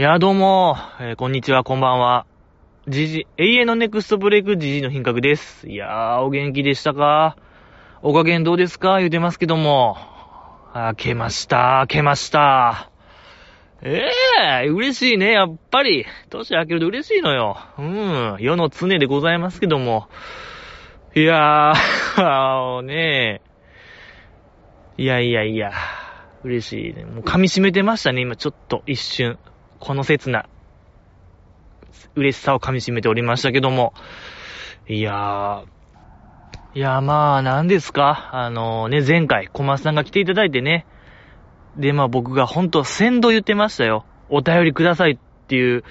いや、どうも、えーこんにちは、こんばんは。じじ、永遠のネクストブレイクじじの品格です。いやー、お元気でしたか？お加減どうですか？言うてますけども。あ、けました、けました。ええ嬉しいね、やっぱり。年明けると嬉しいのよ。うん、世の常でございますけども。いやー、あ のねいやいやいや、嬉しいね。もう噛み締めてましたね、今ちょっと一瞬。この切な、嬉しさを噛み締めておりましたけども。いやー、いやーまあ、何ですかあのーね、前回、小松さんが来ていただいてね。で、まあ僕が本当先導言ってましたよ。お便りくださいっていう、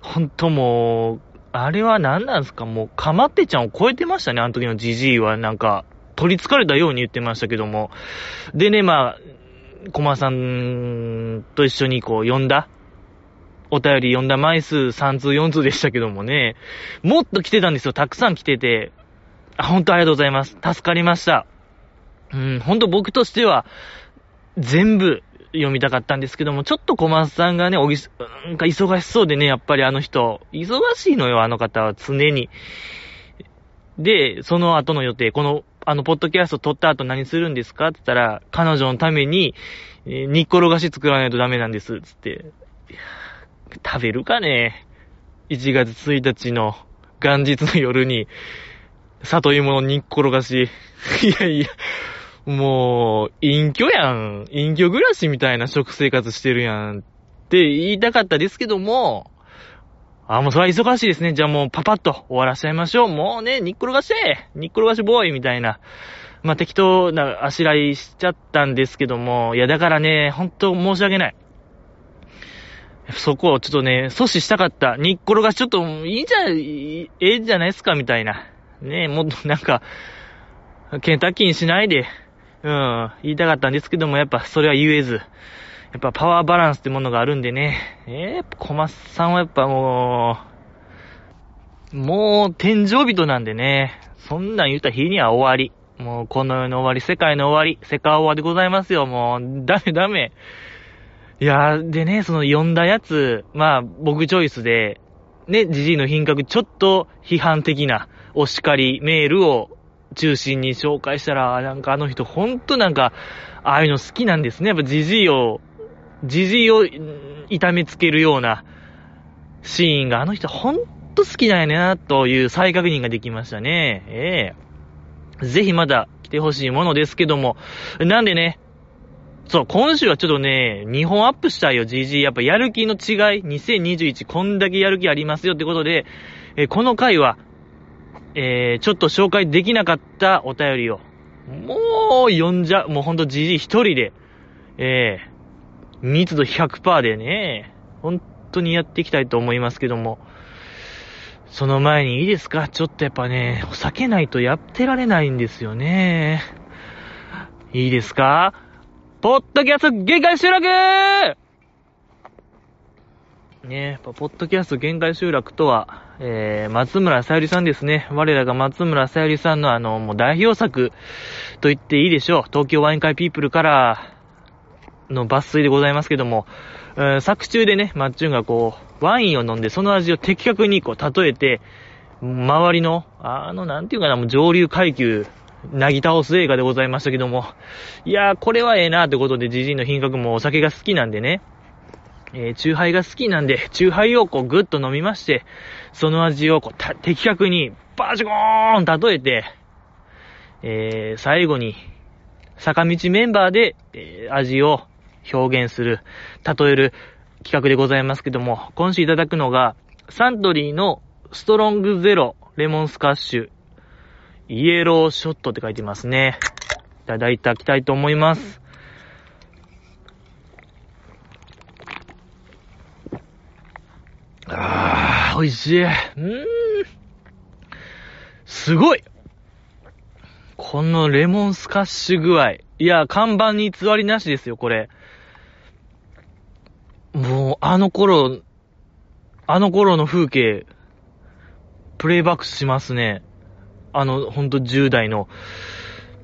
本当もう、あれは何なんですかもう、かまってちゃんを超えてましたね、あの時のジジイは。なんか、取り憑かれたように言ってましたけども。でね、まあ、小松さんと一緒にこう、読んだお便り読んだ枚数3通4通でしたけどもね、もっと来てたんですよ。たくさん来てて。あ、本当ありがとうございます。助かりました。うん、本当僕としては、全部読みたかったんですけども、ちょっと小松さんがね、おぎす、なんか忙しそうでね、やっぱりあの人、忙しいのよ、あの方は常に。で、その後の予定、この、あの、ポッドキャスト撮った後何するんですかって言ったら、彼女のために、えー煮っころがし作らないとダメなんです、つって。食べるかね ?1 月1日の元日の夜に、里芋の煮っころがし。いやいや、もう、隠居やん。隠居暮らしみたいな食生活してるやん。って言いたかったですけども、あ、もうそれは忙しいですね。じゃあもうパパッと終わらせちゃいましょう。もうね、煮っころがし煮っころがしボーイみたいな。まあ、適当なあしらいしちゃったんですけども、いや、だからね、ほんと申し訳ない。そこをちょっとね、阻止したかった。煮っころがちょっといいんじゃ、ええんじゃないですかみたいな。ねえもっとなんか、ケンタッキーにしないで、うん、言いたかったんですけども、やっぱそれは言えず。やっぱパワーバランスってものがあるんでね。えー、小松さんはやっぱもう、もう天井人なんでね。そんなん言った日には終わり。もうこの世の終わり、世界の終わり、世界終わりでございますよ。もう、ダメダメ。いやー、でね、その読んだやつ、まあ、僕チョイスで、ね、ジジイの品格ちょっと批判的なお叱りメールを中心に紹介したら、なんかあの人ほんとなんか、ああいうの好きなんですね。やっぱジジイを、ジジイを痛めつけるようなシーンがあの人ほんと好きなんやな、という再確認ができましたね。ええぜひまだ来てほしいものですけども。なんでね、そう、今週はちょっとね、2本アップしたいよ、GG。やっぱやる気の違い、2021こんだけやる気ありますよってことで、えーこの回は、えー、ちょっと紹介できなかったお便りを、もう読んじゃ、もうほんと GG 一人で、えー、密度100%でね、本当にやっていきたいと思いますけども、その前にいいですか？ちょっとやっぱね、お酒ないとやってられないんですよね。いいですか？ポッドキャスト限界集落ねやっぱポッドキャスト限界集落とは、えー、松村さゆりさんですね。我らが松村さゆりさんのあの、もう代表作と言っていいでしょう。東京ワイン会ピープルからの抜粋でございますけども、えー作中でね、マッチュンがこう、ワインを飲んでその味を的確にこう、例えて、周りの、あの、なんていうかな、もう上流階級、なぎ倒す映画でございましたけども、いやー、これはええなーってことで、ジジイの品格もお酒が好きなんでね、えー、チューハイが好きなんで、チューハイをこう、ぐっと飲みまして、その味をこう、た的確に、バージョーン例えて、えー、最後に、坂道メンバーで、えー味を表現する、例える企画でございますけども、今週いただくのが、サントリーのストロングゼロレモンスカッシュ、イエローショットって書いてますね。いただいてきたいと思います。あー、美味しい。うーん。すごいこのレモンスカッシュ具合。いや、看板に偽りなしですよ、これ。もう、あの頃、あの頃の風景、プレイバックしますね。あの、ほんと10代の、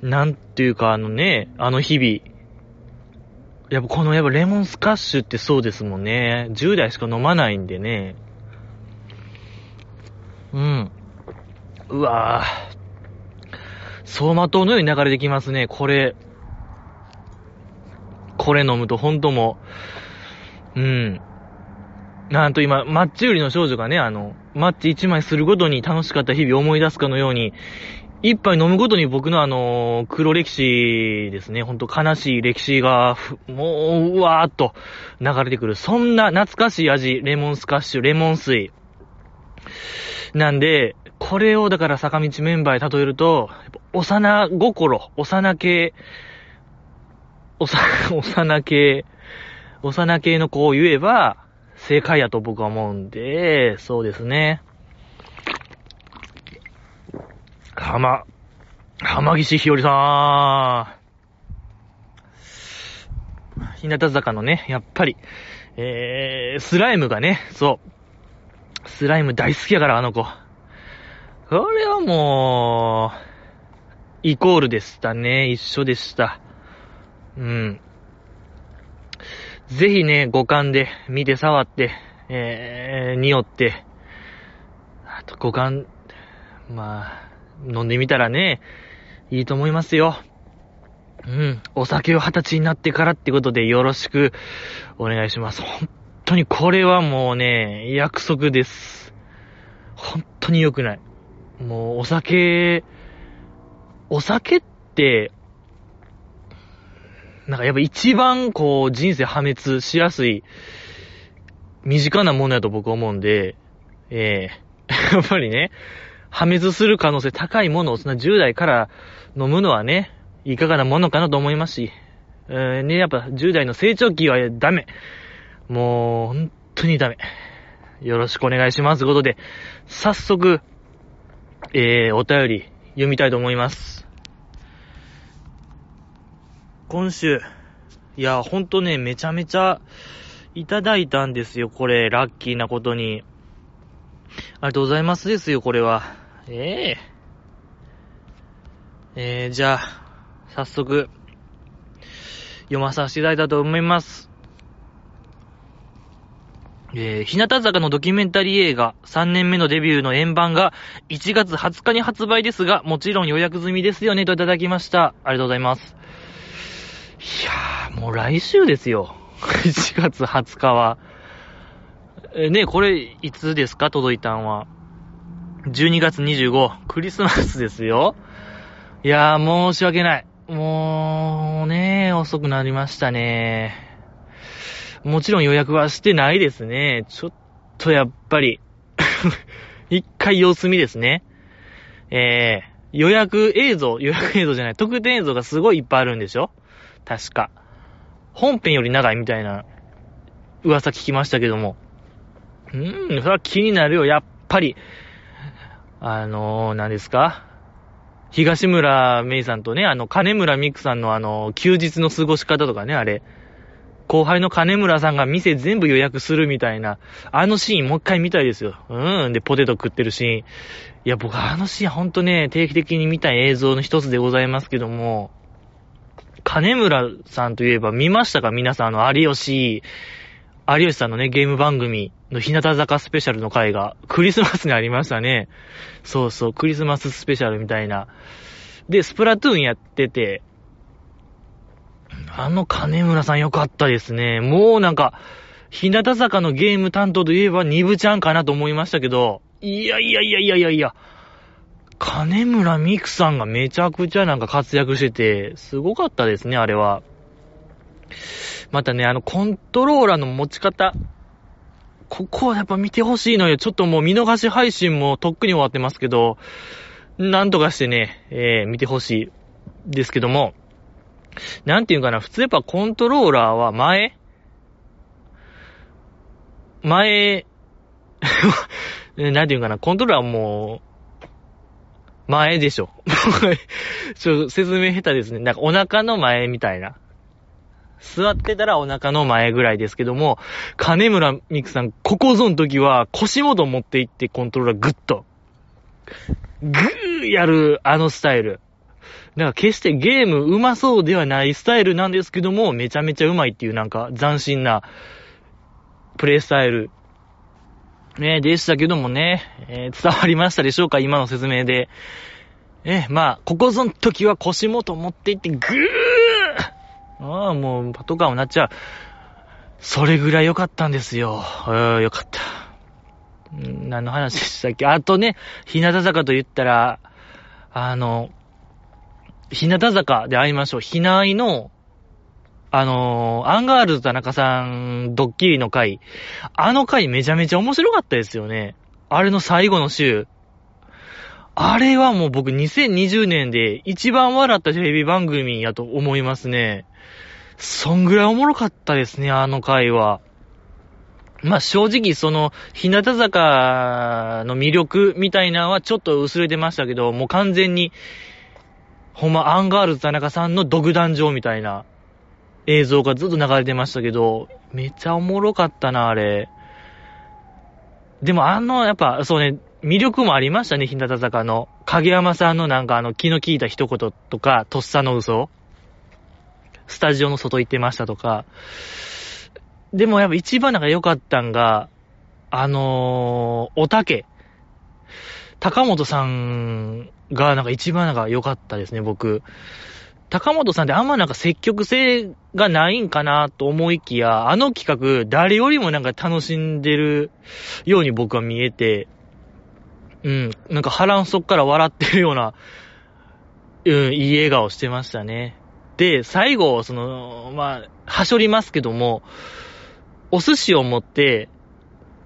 なんていうかあのね、あの日々、やっぱこのやっぱレモンスカッシュってそうですもんね。10代しか飲まないんでね。うん。うわぁ。走馬灯のように流れてきますね。これ。これ飲むと本当もう、うん。なんと今、マッチ売りの少女がね、あの、マッチ1枚するごとに楽しかった日々を思い出すかのように、一杯飲むごとに僕のあの、黒歴史ですね。ほんと悲しい歴史が、もう、うわーっと流れてくる。そんな懐かしい味、レモンスカッシュ、レモン水。なんで、これをだから坂道メンバーで例えると、幼心、幼系、幼、幼系、幼系の子を言えば、正解やと僕は思うんで、そうですね。浜、浜岸ひよりさん。日向坂のね、やっぱり、えー、スライムがね、そう。スライム大好きやから、あの子。これはもう、イコールでしたね。一緒でした。うん。ぜひね、五感で見て触って、えー、匂って、あと五感、まあ、飲んでみたらね、いいと思いますよ。うん。お酒を二十歳になってからってことでよろしくお願いします。本当にこれはもうね、約束です。本当に良くない。もうお酒、お酒って、なんかやっぱ一番こう人生破滅しやすい、身近なものやと僕は思うんで、ええー、やっぱりね、破滅する可能性高いものをそんな10代から飲むのはね、いかがなものかなと思いますし、えー、ね、やっぱ10代の成長期はダメ。もう、本当にダメ。よろしくお願いします。ということで、早速、えー、お便り読みたいと思います。今週、いや、ほんとね、めちゃめちゃいただいたんですよ、これ、ラッキーなことに。ありがとうございますですよ、これは。ええー、えー、じゃあ、早速、読まさせていただいたと思います。えー、日向坂のドキュメンタリー映画3年目のデビューの円盤が1月20日に発売ですが、もちろん予約済みですよねといただきました。ありがとうございます。いやー、もう来週ですよ。1月20日は。えね、これ、いつですか？届いたんは。12月25、クリスマスですよ。いやー、申し訳ない。もう、ね、遅くなりましたね。もちろん予約はしてないですね。ちょっとやっぱり 一回様子見ですね。えー、予約映像、予約映像じゃない、特典映像がすごいいっぱいあるんでしょ？確か。本編より長いみたいな噂聞きましたけども。うーん、それは気になるよ。やっぱり、あのー、何ですか？東村芽衣さんとね、あの、金村美久さんのあの、休日の過ごし方とかね、あれ。後輩の金村さんが店全部予約するみたいな、あのシーンもう一回見たいですよ。うん。で、ポテト食ってるシーン。いや、僕あのシーンほんとね、定期的に見たい映像の一つでございますけども、金村さんといえば見ましたか？皆さん、あの、有吉、有吉さんのね、ゲーム番組の日向坂スペシャルの回が、クリスマスにありましたね。そうそう、クリスマススペシャルみたいな。で、スプラトゥーンやってて、あの金村さんよかったですね。もうなんか、日向坂のゲーム担当といえばニブちゃんかなと思いましたけど、いやいやいやいやいやいや、金村美久さんがめちゃくちゃなんか活躍してて、すごかったですね、あれは。またね、あの、コントローラーの持ち方。ここはやっぱ見てほしいのよ。ちょっともう見逃し配信もとっくに終わってますけど、なんとかしてね、えー、見てほしいですけども、なんていうかな、普通やっぱコントローラーは前？前、なんていうかな、コントローラーはもう、前でしょ。ちょ、説明下手ですね。なんかお腹の前みたいな。座ってたらお腹の前ぐらいですけども、金村美久さん、ここぞの時は腰元持っていってコントローラーグッと、グーやるあのスタイル。なんか決してゲーム上手そうではないスタイルなんですけども、めちゃめちゃ上手いっていうなんか斬新なプレイスタイル、ね、でしたけどもね、えー、伝わりましたでしょうか今の説明で。え、まあ、ここぞの時は腰元持っていって、ぐーああ、もうパトカーもなっちゃう。それぐらい良かったんですよ。うん、良かった。何の話でしたっけ？あとね、日向坂と言ったら、あの、日向坂で会いましょう。ひないの、あのー、アンガールズ田中さんドッキリの回。あの回めちゃめちゃ面白かったですよね。あれの最後の週。あれはもう僕2020年で一番笑ったテレビ番組やと思いますね。そんぐらいおもろかったですね、あの回は。まあ、正直その、日向坂の魅力みたいなのはちょっと薄れてましたけど、もう完全に、ほんまアンガールズ田中さんの独壇場みたいな映像がずっと流れてましたけど、めっちゃおもろかったな、あれ。でもあの、やっぱ、そうね、魅力もありましたね、日向坂の。影山さんのなんかあの、気の利いた一言とか、とっさの嘘。スタジオの外行ってましたとか。でもやっぱ一番なんか良かったんが、あのー、おたけ。高本さんがなんか一番なんか良かったですね、僕。高本さんってあんまなんか積極性がないんかなと思いきや、あの企画、誰よりもなんか楽しんでるように僕は見えて、うん、なんか腹の底から笑ってるような、うん、いい笑顔してましたね。で、最後、その、まあ、はしょりますけども、お寿司を持って、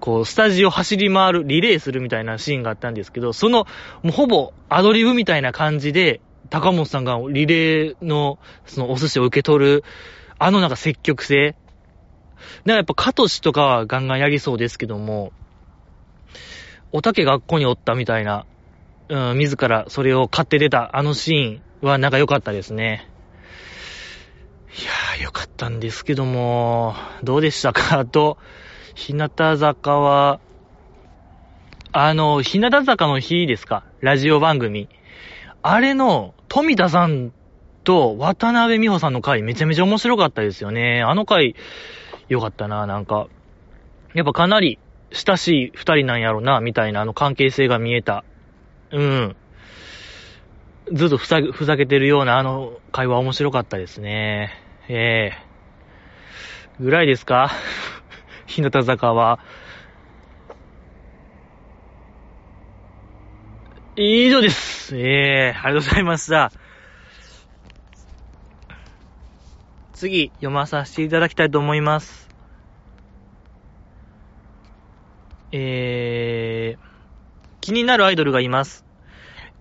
こう、スタジオ走り回る、リレーするみたいなシーンがあったんですけど、その、もうほぼアドリブみたいな感じで、高本さんがリレーの、そのお寿司を受け取る、あのなんか積極性。なんかやっぱ、カトシとかはガンガンやりそうですけども、おたけ学校におったみたいな、うん、自らそれを買って出たあのシーンはなんか良かったですね。いやー、良かったんですけども、どうでしたか？と、日向坂は、あの、日向坂の日ですか？ラジオ番組。あれの、富田さんと渡辺美穂さんの回めちゃめちゃ面白かったですよね。あの回、良かったな、なんか。やっぱかなり親しい二人なんやろな、みたいなあの関係性が見えた。うん。ずっとふざふざけてるようなあの会話面白かったですね。ええー、ぐらいですか？日向坂は。以上です。ええー、ありがとうございました。次、読まさせていただきたいと思います。えー、気になるアイドルがいます。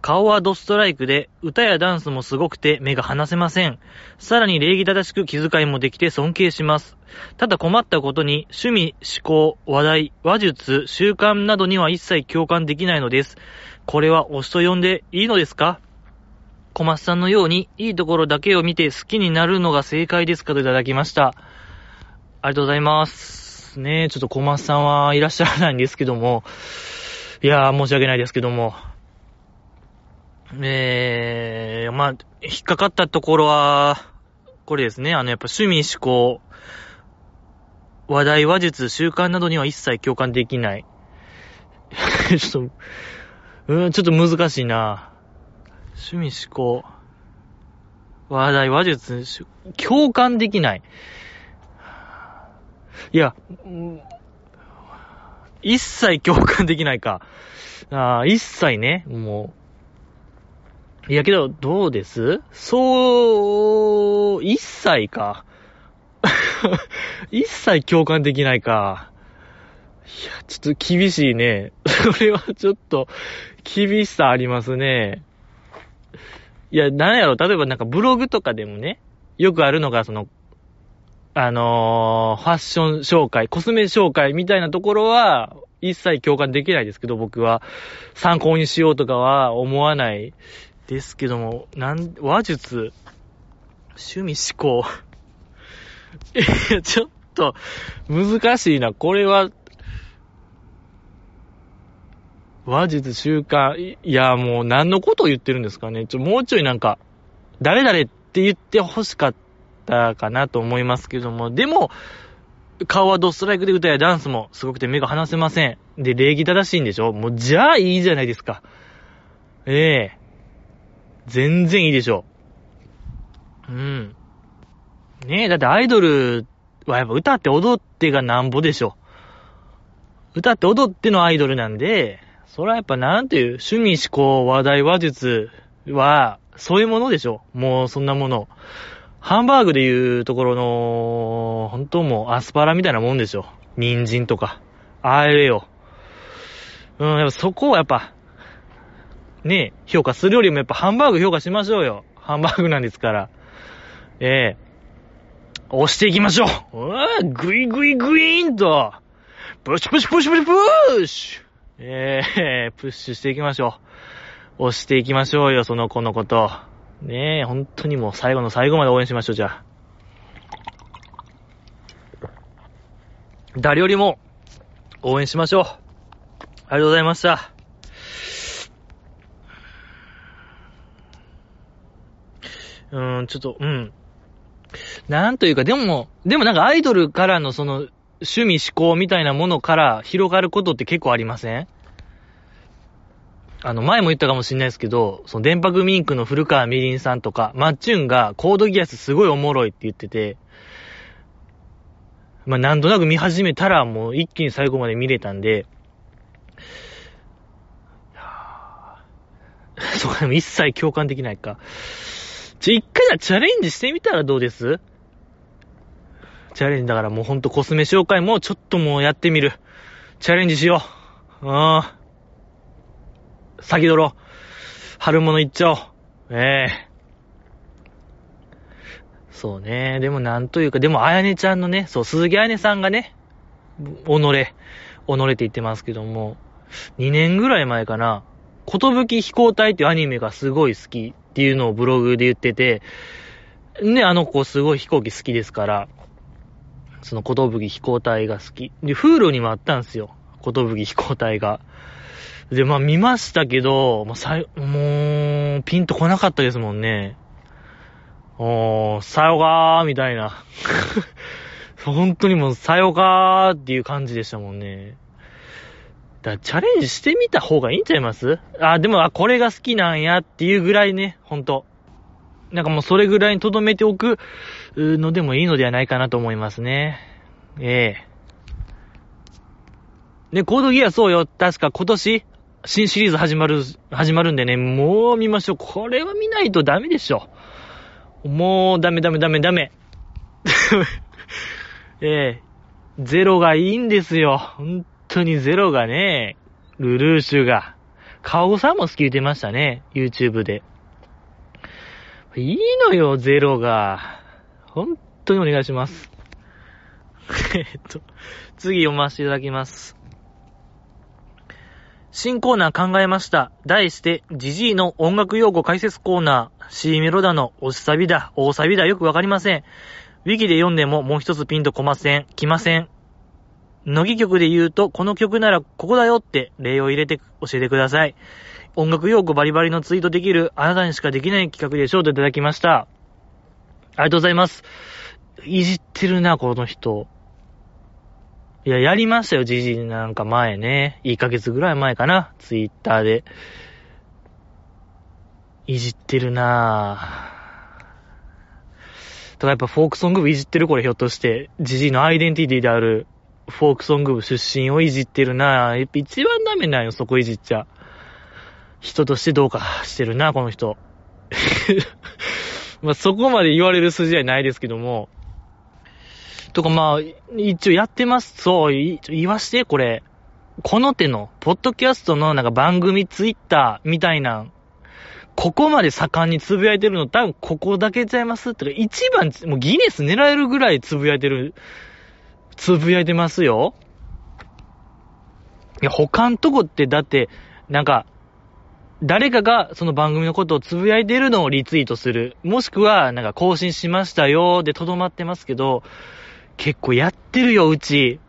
顔はドストライクで、歌やダンスもすごくて目が離せません。さらに礼儀正しく気遣いもできて尊敬します。ただ困ったことに、趣味、思考、話題、話術、習慣などには一切共感できないのです。これは推しと呼んでいいのですか？小松さんのように、いいところだけを見て好きになるのが正解ですかといただきました。ありがとうございます。ですね。ちょっと小松さんはいらっしゃらないんですけども、いやー、申し訳ないですけども。えー、まあ、引っかかったところは、これですね。あの、やっぱ趣味思考、話題話術、習慣などには一切共感できない。ちょっと、うん、ちょっと難しいな。趣味思考、話題話術、共感できない。いや、一切共感できないか。ああ一切ね、もう。いやけど、どうです？そう、一切か。一切共感できないか。いや、ちょっと厳しいね。それはちょっと、厳しさありますね。いや、なんやろ、例えばなんかブログとかでもね、よくあるのが、その、あのー、ファッション紹介、コスメ紹介みたいなところは、一切共感できないですけど、僕は。参考にしようとかは思わないですけども、なん、話術、趣味思考。いや、ちょっと、難しいな。これは、話術習慣、いや、もう何のことを言ってるんですかね。ちょ、もうちょいなんか、誰々って言って欲しかったかなと思いますけども、でも、顔はドストライクで歌やダンスもすごくて目が離せません。で、礼儀正しいんでしょもう、じゃあいいじゃないですか。ええ全然いいでしょう。うん。ねえ、だってアイドルはやっぱ歌って踊ってがなんぼでしょ。歌って踊ってのアイドルなんで、それはやっぱなんていう、趣味思考、話題、話術は、そういうものでしょ。もうそんなもの。ハンバーグでいうところの、本当もうアスパラみたいなもんでしょ。人参とか。あれよ。うん、やっぱそこはやっぱ、ね評価するよりもやっぱハンバーグ評価しましょうよ。ハンバーグなんですから。ええ押していきましょううわぐいぐいぐいーんとプッシュプッシュプシュプシュプッシュええー、プッシュしていきましょう。押していきましょうよ、その子のこと。ねえ、本当にもう最後の最後まで応援しましょう、じゃあ。誰よりも応援しましょう。ありがとうございました。うん、ちょっと、うん。なんというか、でも、でもなんかアイドルからのその、趣味思考みたいなものから広がることって結構ありません？あの、前も言ったかもしんないですけど、その電波組インクの古川みりんさんとか、マッチュンがコードギアスすごいおもろいって言ってて、まあ、なんとなく見始めたらもう一気に最後まで見れたんで、そうか、でも一切共感できないか。ちょ、一回はチャレンジしてみたらどうです？チャレンジだからもうほんとコスメ紹介もちょっともうやってみる。チャレンジしよう。うん。先取ろう。春物行っちゃおう。ええそうね。でもなんというか、でもあやねちゃんのね、そう、鈴木あやねさんがね、己、己って言ってますけども、2年ぐらい前かな、ことぶき飛行隊っていうアニメがすごい好きっていうのをブログで言ってて、ね、あの子すごい飛行機好きですから、そのことぶき飛行隊が好き。で、フールにもあったんですよ。ことぶき飛行隊が。で、まあ見ましたけど、まあ、さい、もう、ピンとこなかったですもんね。おー、さよがーみたいな。本当にもう、さよがーっていう感じでしたもんね。だチャレンジしてみた方がいいんちゃいます？あ、でも、あ、これが好きなんやっていうぐらいね、ほんと。なんかもうそれぐらいに留めておくのでもいいのではないかなと思いますね。ええね、コードギアそうよ。確か今年、新シリーズ始まる、始まるんでね、もう見ましょう。これは見ないとダメでしょ。もうダメダメダメダメ。ええゼロがいいんですよ。本当にゼロがね、ルルーシュが。顔さんも好き言ってましたね。YouTube で。いいのよ、ゼロが。本当にお願いします。えっと、次読ませていただきます。新コーナー考えました。題して、ジジイの音楽用語解説コーナー。C メロだの、押しサビだ、大サビだ、よくわかりません。ウィキで読んでももう一つピンとこません。来ません。乃木曲で言うと、この曲ならここだよって例を入れて教えてください。音楽用語バリバリのツイートできるあなたにしかできない企画でしょうといただきました。ありがとうございます。いじってるな、この人。いや、やりましたよ、じじなんか前ね。1ヶ月ぐらい前かな、ツイッターで。いじってるなぁ。とかやっぱフォークソング部いじってるこれひょっとして、じじのアイデンティティであるフォークソング部出身をいじってるなぁ。一番ダメなんよ、そこいじっちゃ。人としてどうかしてるな、この人。まあ、そこまで言われる筋合いないですけども。とかまあ、一応やってます。そう、言わして、これ。この手の、ポッドキャストのなんか番組ツイッターみたいな、ここまで盛んにつぶやいてるの多分ここだけちゃいますってか、一番、もうギネス狙えるぐらいつぶやいてる、つぶやいてますよ。いや、他んとこってだって、なんか、誰かがその番組のことをつぶやいてるのをリツイートする。もしくは、なんか更新しましたよでとどまってますけど、結構やってるよ、うち。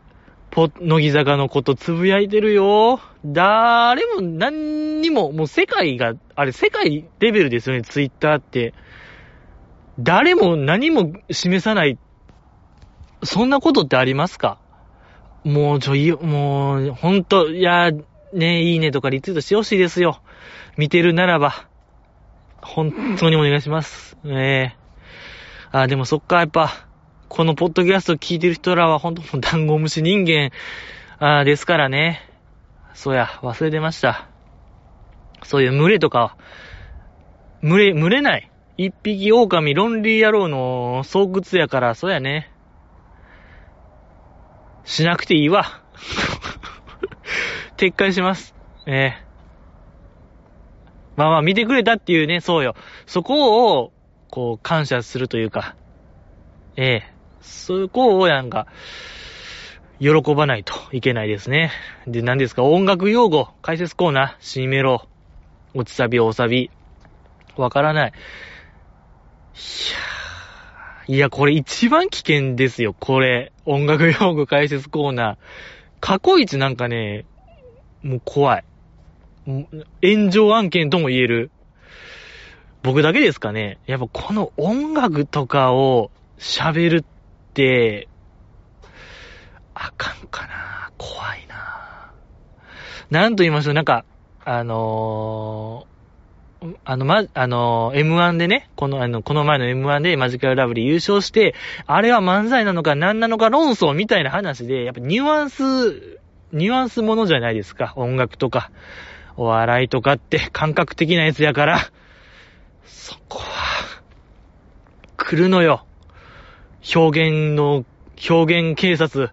ポ、乃木坂のことつぶやいてるよ。誰も何にも、もう世界が、あれ世界レベルですよね、ツイッターって。誰も何も示さない、そんなことってありますか？もう、ちょ、いもう、ほんと、いや、ね、いいねとかリツイートしてほしいですよ。見てるならば。本当にお願いします。ええあ、でもそっか、やっぱ、このポッドキャスト聞いてる人らは本当もうダンゴムシ人間、あですからね。そうや、忘れてました。そういう群れとか、群れ、群れない。一匹狼ロンリー野郎の巣窟やから、そうやね。しなくていいわ。撤回します。ええまあまあ見てくれたっていうね、そうよ。そこを、こう、感謝するというか、ええそこをなんか、喜ばないといけないですね。で、何ですか、音楽用語、解説コーナー、C メロ、落ちサビ、大サビ、わからない。いや、いや、これ一番危険ですよ、これ。音楽用語解説コーナー。過去一なんかね、もう怖い。炎上案件とも言える。僕だけですかね。やっぱこの音楽とかを喋るって、あかんかな怖いななんと言いましょう、なんか、あのー、あの、ま、あの、M1 でね、この、あの、この前の M1 でマジカルラブリー優勝して、あれは漫才なのか何なのか論争みたいな話で、やっぱニュアンス、ニュアンスものじゃないですか。音楽とか、お笑いとかって感覚的なやつやから、そこは、来るのよ。表現の、表現警察、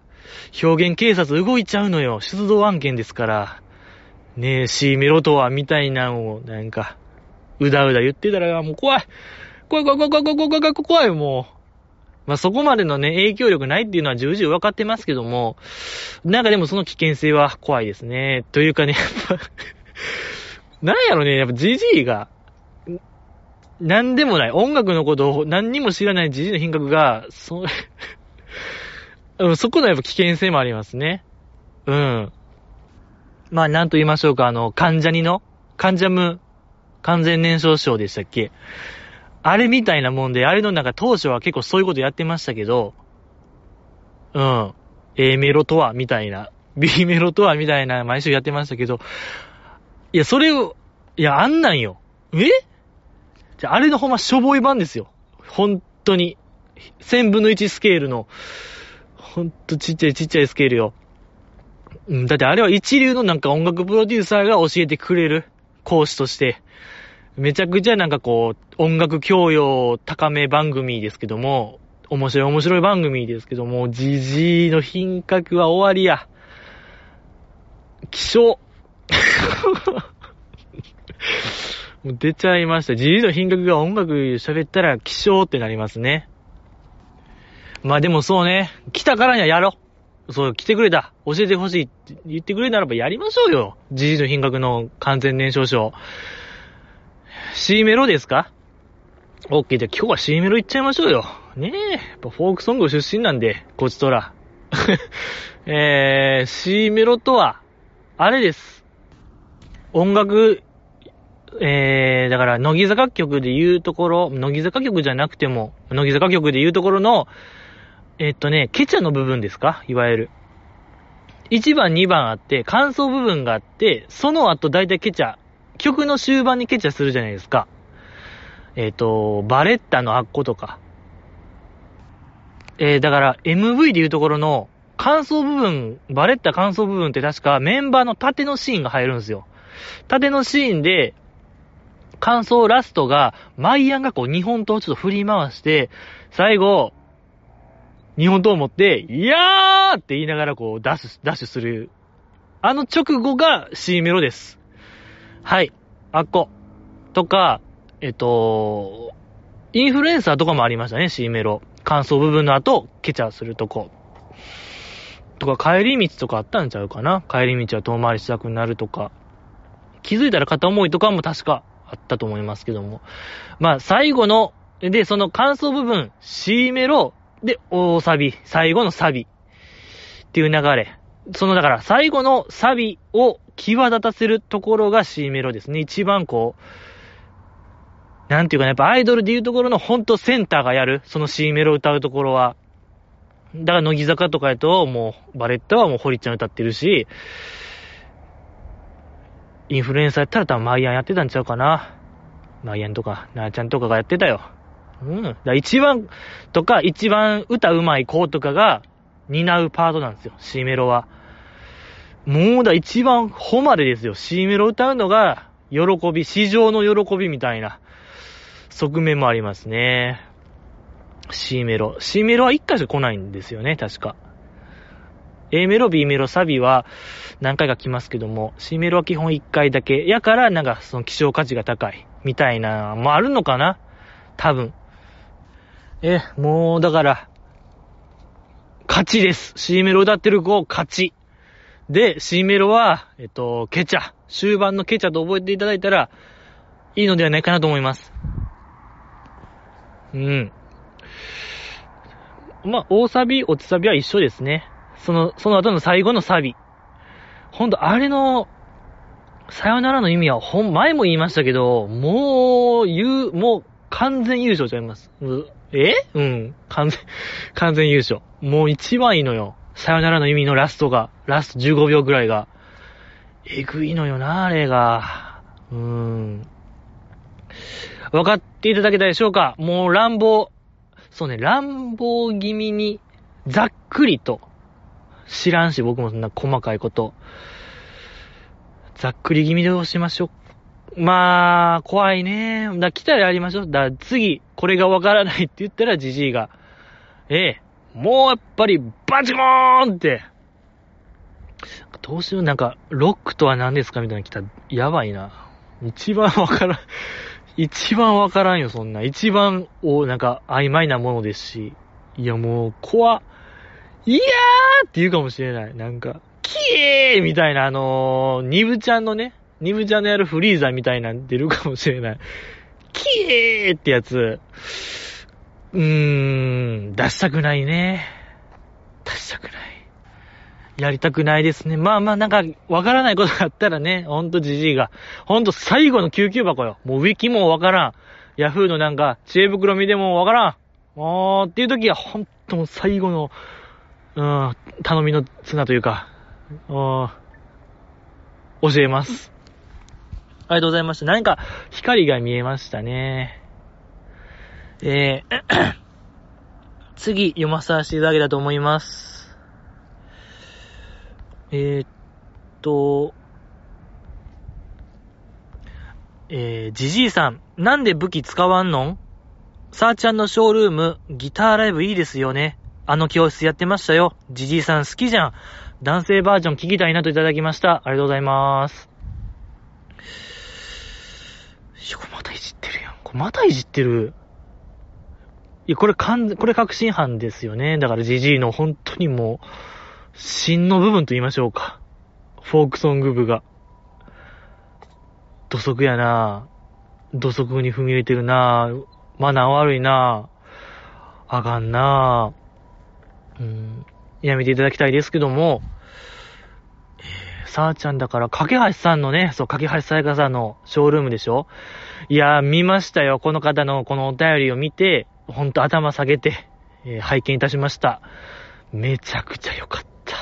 表現警察動いちゃうのよ。出動案件ですから。ねえ、C メロとは、みたいなのを、なんか、うだうだ言ってたら、もう怖い。怖い怖い怖い怖い怖い怖い怖いもう。まあ、そこまでのね、影響力ないっていうのは重々分かってますけども、なんかでもその危険性は怖いですね。というかね、やっぱ なんやろね、やっぱジジイが、なんでもない、音楽のことを何にも知らないジジイの品格が、そ、そこのやっぱ危険性もありますね。うん。まあ、なんと言いましょうか、あの、関ジャニの、関ジャム完全燃焼症でしたっけ？あれみたいなもんで、あれのなんか当初は結構そういうことやってましたけど、うん。A メロとは、みたいな。B メロとは、みたいな、毎週やってましたけど、いや、それを、いや、あんなんよ。え？じゃあ、あれのほんましょぼい版ですよ。本当に。千分の一スケールの、ほんとちっちゃいちっちゃいスケールよ。うん、だってあれは一流のなんか音楽プロデューサーが教えてくれる講師として、めちゃくちゃなんかこう、音楽教養高め番組ですけども、面白い面白い番組ですけども、じじいの品格は終わりや。気象。もう出ちゃいました。じじいの品格が音楽喋ったら気象ってなりますね。まあでもそうね、来たからにはやろう。そう、来てくれた。教えてほしいって言ってくれならばやりましょうよ。じじの品格の完全燃焼症。C メロですか ?OK、じゃあ今日は C メロ行っちゃいましょうよ。ねえ、やっぱフォークソング出身なんで、こちとら。えー、C メロとは、あれです。音楽えー、だから、乃木坂曲で言うところ、乃木坂曲じゃなくても、乃木坂曲で言うところの、えっとね、ケチャの部分ですか？いわゆる。1番、2番あって、感想部分があって、その後大体ケチャ、曲の終盤にケチャするじゃないですか。えっ、と、バレッタのアッコとか。えー、だから MV で言うところの感想部分、バレッタ感想部分って確かメンバーの縦のシーンが入るんですよ。縦のシーンで、感想ラストが、マイアンがこう日本刀をちょっと振り回して、最後、日本刀を持って、いやーって言いながらこうダッシュ、ダッシュする。あの直後が C メロです。はい。あっこ。とか、えっと、インフルエンサーとかもありましたね、C メロ。感想部分の後、ケチャするとこ。とか、帰り道とかあったんちゃうかな帰り道は遠回りしたくなるとか。気づいたら片思いとかも確かあったと思いますけども。まあ、最後の、で、その感想部分、C メロ、で、大サビ、最後のサビ。っていう流れ。その、だから、最後のサビを際立たせるところが C メロですね。一番こう、なんていうかね、やっぱアイドルでいうところのほんとセンターがやる、その C メロ歌うところは。だから乃木坂とかやと、もう、バレッタはもう堀ちゃん歌ってるし、インフルエンサーやったら多分マイアンやってたんちゃうかな。マイアンとか、なーちゃんとかがやってたよ。うん。だ一番、とか、一番歌うまい子とかが担うパートなんですよ、C メロは。もうだ、一番誉れですよ。C メロ歌うのが、喜び、市場の喜びみたいな、側面もありますね。C メロ。C メロは一回しか来ないんですよね、確か。A メロ、B メロ、サビは何回か来ますけども、C メロは基本一回だけ。やから、なんかその希少価値が高い。みたいな、もあるのかな多分。え、もう、だから、勝ちです。C メロ歌ってる子、勝ち。で、C メロは、えっと、ケチャ。終盤のケチャと覚えていただいたら、いいのではないかなと思います。うん。まあ、大サビ、落ちサビは一緒ですね。その、その後の最後のサビ。ほんと、あれの、さよならの意味は、ほん、前も言いましたけど、もう、言う、もう、完全優勝ちゃいます。え？うん。完全、完全優勝。もう一番いいのよ。さよならの意味のラストが、ラスト15秒ぐらいが。えぐいのよな、あれが。うーん。分かっていただけたでしょうか？もう乱暴、そうね、乱暴気味に、ざっくりと、知らんし、僕もそんな細かいこと。ざっくり気味で押しましょう。まあ、怖いね。だ来たらやりましょう。だ次、これがわからないって言ったら、じじいが。ええ、もうやっぱり、バチコーンって。どうしよう、なんか、ロックとは何ですか？みたいなの来たら、やばいな。一番わからん。一番わからんよ、そんな。一番、お、なんか、曖昧なものですし。いや、もう、怖いやーって言うかもしれない。なんか、キーみたいな、あのー、ニブちゃんのね、ニブちゃんのやるフリーザみたいなん出るかもしれない。キーってやつ。うーん、出したくないね。出したくない。やりたくないですね。まあまあなんか、わからないことがあったらね、ほんとじじいが。ほんと最後の救急箱よ。もうウィキもわからん。ヤフーのなんか、知恵袋見てもわからん。もう、っていう時はほんともう最後の、うん、頼みの綱というか、うん、教えます。ありがとうございました。何か光が見えましたね。えー、次読まさせていただけたと思います。えー、っと、えー、じじいさん、なんで武器使わんの？んさーちゃんのショールーム、ギターライブいいですよね。あの教室やってましたよ。じじいさん好きじゃん。男性バージョン聞きたいなといただきました。ありがとうございます。いや、こまたいじってるやん。これまたいじってる？いや、これ完これ確信犯ですよね。だからじじいの本当にもう、芯の部分と言いましょうか。フォークソング部が。土足やな土足に踏み入れてるなマナー悪いなあかんなうん。やめていただきたいですけども、さーちゃんだから、かけはしさんのね、そう、かけはしさやかさんのショールームでしょ？いやー、見ましたよ。この方のこのお便りを見て、ほんと頭下げて、えー、拝見いたしました。めちゃくちゃ良かった。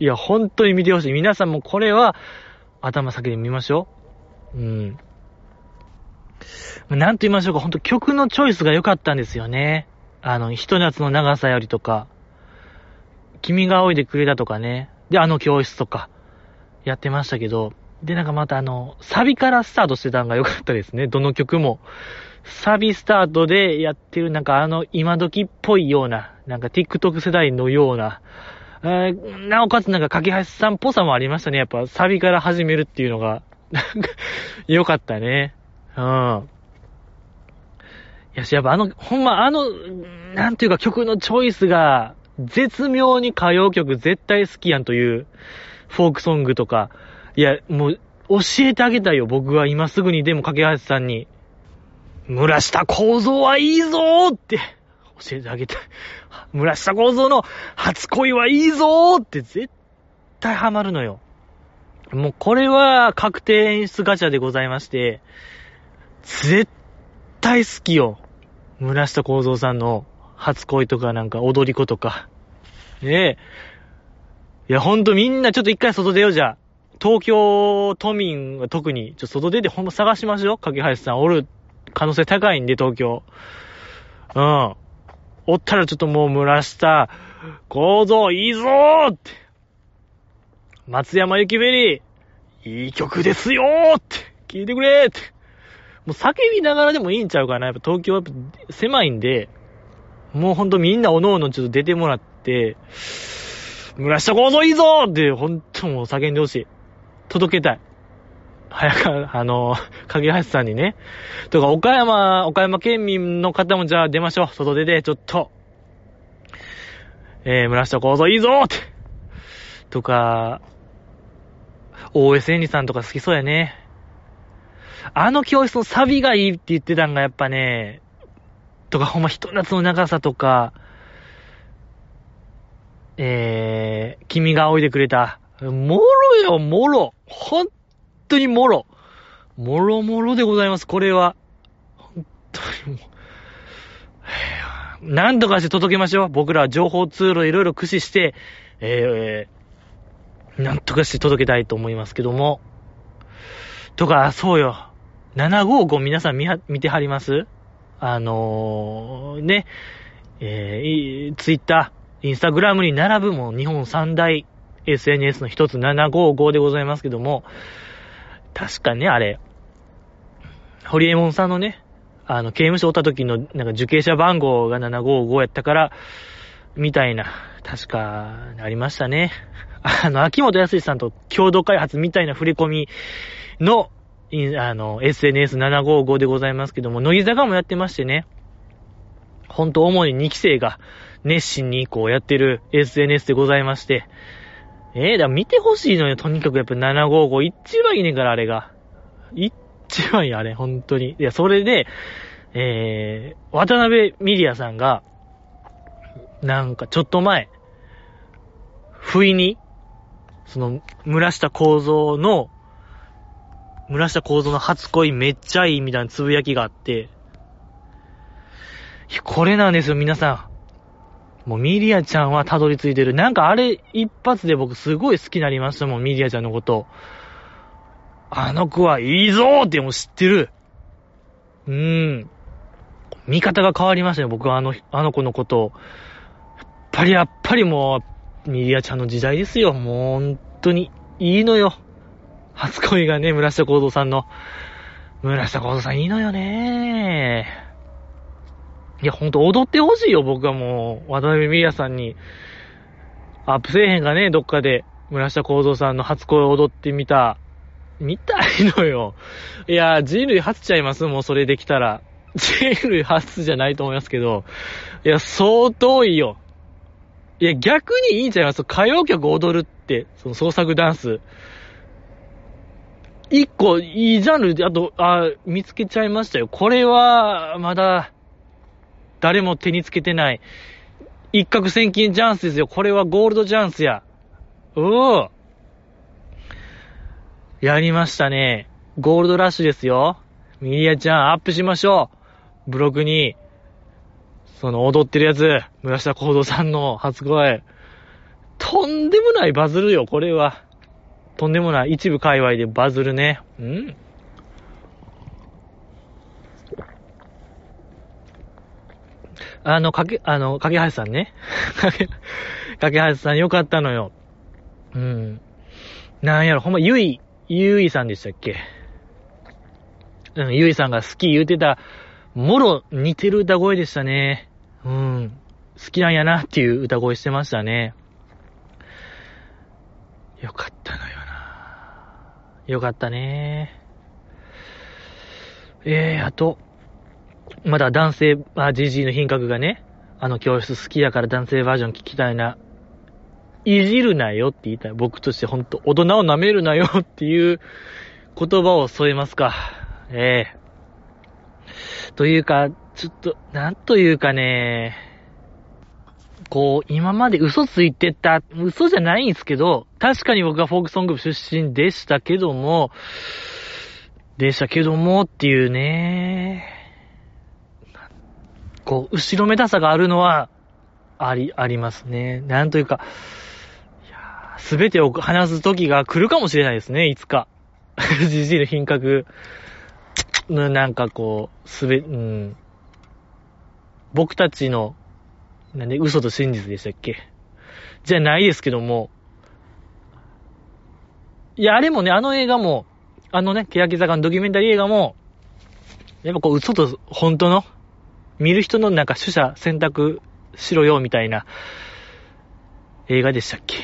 いや、本当に見てほしい。皆さんもこれは、頭下げてみましょう。うん。なんと言いましょうか、ほんと曲のチョイスが良かったんですよね。あの、ひと夏の長さよりとか、君が仰いでくれたとかね。で、あの教室とか、やってましたけど、で、なんかまたあの、サビからスタートしてたのが良かったですね。どの曲も。サビスタートでやってる、なんかあの、今時っぽいような、なんか TikTok 世代のような、えー、なおかつなんか、かけはしさんっぽさもありましたね。やっぱ、サビから始めるっていうのが、なんか、よかったね。うん。いやし、やっぱあの、ほんまあの、なんていうか曲のチョイスが、絶妙に歌謡曲絶対好きやんという、フォークソングとか、いや、もう、教えてあげたいよ、僕は今すぐにでも、かけはさんに。村下構造はいいぞーって教えてあげたい。村下構造の初恋はいいぞーって絶対ハマるのよ。もうこれは確定演出ガチャでございまして、絶対好きよ。村下幸三さんの初恋とかなんか踊り子とか。ねえ。いや、ほんとみんなちょっと一回外出ようじゃ。東京都民は特に、ちょっと外出てほんま探しましょう。架橋さんおる可能性高いんで、東京。うん。おったらちょっともう村下、構造いいぞーって。松山ゆきべり、いい曲ですよーって。聞いてくれーって。もう叫びながらでもいいんちゃうかな。やっぱ東京はやっぱ狭いんで、もうほんとみんなおのおのちょっと出てもらって、村下構造いいぞって、ほんともう叫んでほしい。届けたい。早く、あの、影橋さんにね。とか、岡山、岡山県民の方もじゃあ出ましょう。外出て、ちょっと。えー、村下幸三いいぞって。とか、OSN さんとか好きそうやね。あの教室のサビがいいって言ってたんがやっぱね、とかほんま一夏の長さとか、えー、君が仰いでくれた。もろよ、もろ。ほん当にもろ。もろもろでございます、これは。本当にもう。なんとかして届けましょう。僕らは情報ツールいろいろ駆使して、えー、なんとかして届けたいと思いますけども。とか、そうよ。755皆さん見は、見てはります？あのー、ね、えー、ツイッター、インスタグラムに並ぶも日本三大 SNS の一つ755でございますけども、確かね、あれ、ホリエモンさんのね、あの、刑務所おった時の、なんか受刑者番号が755やったから、みたいな、確か、ありましたね。あの、秋元康さんと共同開発みたいな振り込みの、あの、SNS755 でございますけども、乃木坂もやってましてね。ほんと主に2期生が熱心にこうやってる SNS でございまして、ええー、だ見てほしいのよ、とにかくやっぱ755。一番いいねんから、あれが。一番いい、あれ、本当に。いや、それで、えー、渡辺ミリアさんが、なんかちょっと前、不意に、その、村下構造の、村下構造の初恋めっちゃいいみたいなつぶやきがあって、これなんですよ、皆さん。もうミリアちゃんはたどり着いてる。なんかあれ一発で僕すごい好きになりましたもん、ミリアちゃんのこと。あの子はいいぞーってもう知ってる。うーん。見方が変わりましたね、僕はあの、あの子のことを。やっぱりやっぱりもう、ミリアちゃんの時代ですよ。もう本当に、いいのよ。初恋がね、村下幸三さんの。村下幸三さんいいのよねー。いや、ほんと踊ってほしいよ、僕はもう、渡辺美也さんに。アップせえへんがね、どっかで、村下幸三さんの初恋を踊ってみた。見たいのよ。いや、人類初ちゃいますもうそれできたら。人類初じゃないと思いますけど。いや、相当いいよ。いや、逆にいいんちゃいます？歌謡曲踊るって、その創作ダンス。一個いいジャンルで、あと、あ、見つけちゃいましたよ。これは、まだ、誰も手につけてない。一攫千金チャンスですよ。これはゴールドチャンスや。うおやりましたね。ゴールドラッシュですよ。ミリアちゃんアップしましょう。ブログに、その踊ってるやつ、村下幸三さんの初声。とんでもないバズるよ、これは。とんでもない。一部界隈でバズるね。うんあの、かけ、あの、かけはしさんね。かけ、かけはしさんよかったのよ。うん。なんやろ、ほんま、ゆい、ゆいさんでしたっけ？うん、ゆいさんが好き言うてた、もろ似てる歌声でしたね。うん。好きなんやなっていう歌声してましたね。よかったのよな。よかったね。えー、あと、まだ男性、あ、ジジイの品格がね、あの教室好きだから男性バージョン聞きたいな。いじるなよって言いたい。僕としてほんと、大人を舐めるなよっていう言葉を添えますか。ええというか、ちょっと、なんというかね、こう、今まで嘘ついてた、嘘じゃないんですけど、確かに僕はフォークソング出身でしたけども、でしたけどもっていうね。こう、後ろめたさがあるのは、あり、ありますね。なんというか、すべてを話す時が来るかもしれないですね、いつか。じじいの品格のなんかこう、すべ、うん。僕たちの、なんで嘘と真実でしたっけ？じゃないですけども、いや、あれもね、あの映画も、あのね、欅坂のドキュメンタリー映画も、やっぱこう、嘘と本当の、見る人のなんか取捨選択しろよ、みたいな、映画でしたっけ？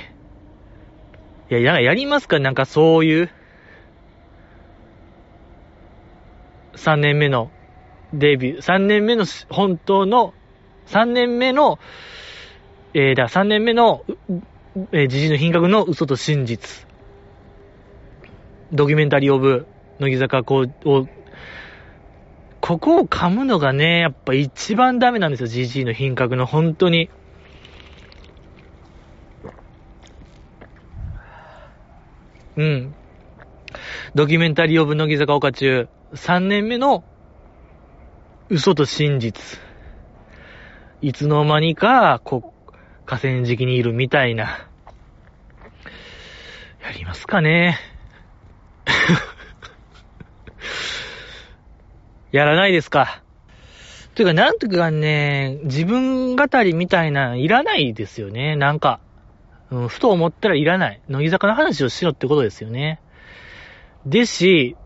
いや、なんかやりますか？なんかそういう、3年目のデビュー、3年目の本当の、3年目の、えー、だ、3年目の、えー、時事の品格の嘘と真実。ドキュメンタリーオブ、乃木坂こう、を、ここを噛むのがね、やっぱ一番ダメなんですよ、GG の品格の、本当に。うん。ドキュメンタリーオブ乃木坂岡中、3年目の嘘と真実。いつの間にか、こ、河川敷にいるみたいな。やりますかねやらないですか。というか、なんというかね、自分語りみたいな、いらないですよね。なんか、うん、ふと思ったらいらない。乃木坂の話をしろってことですよね。ですし、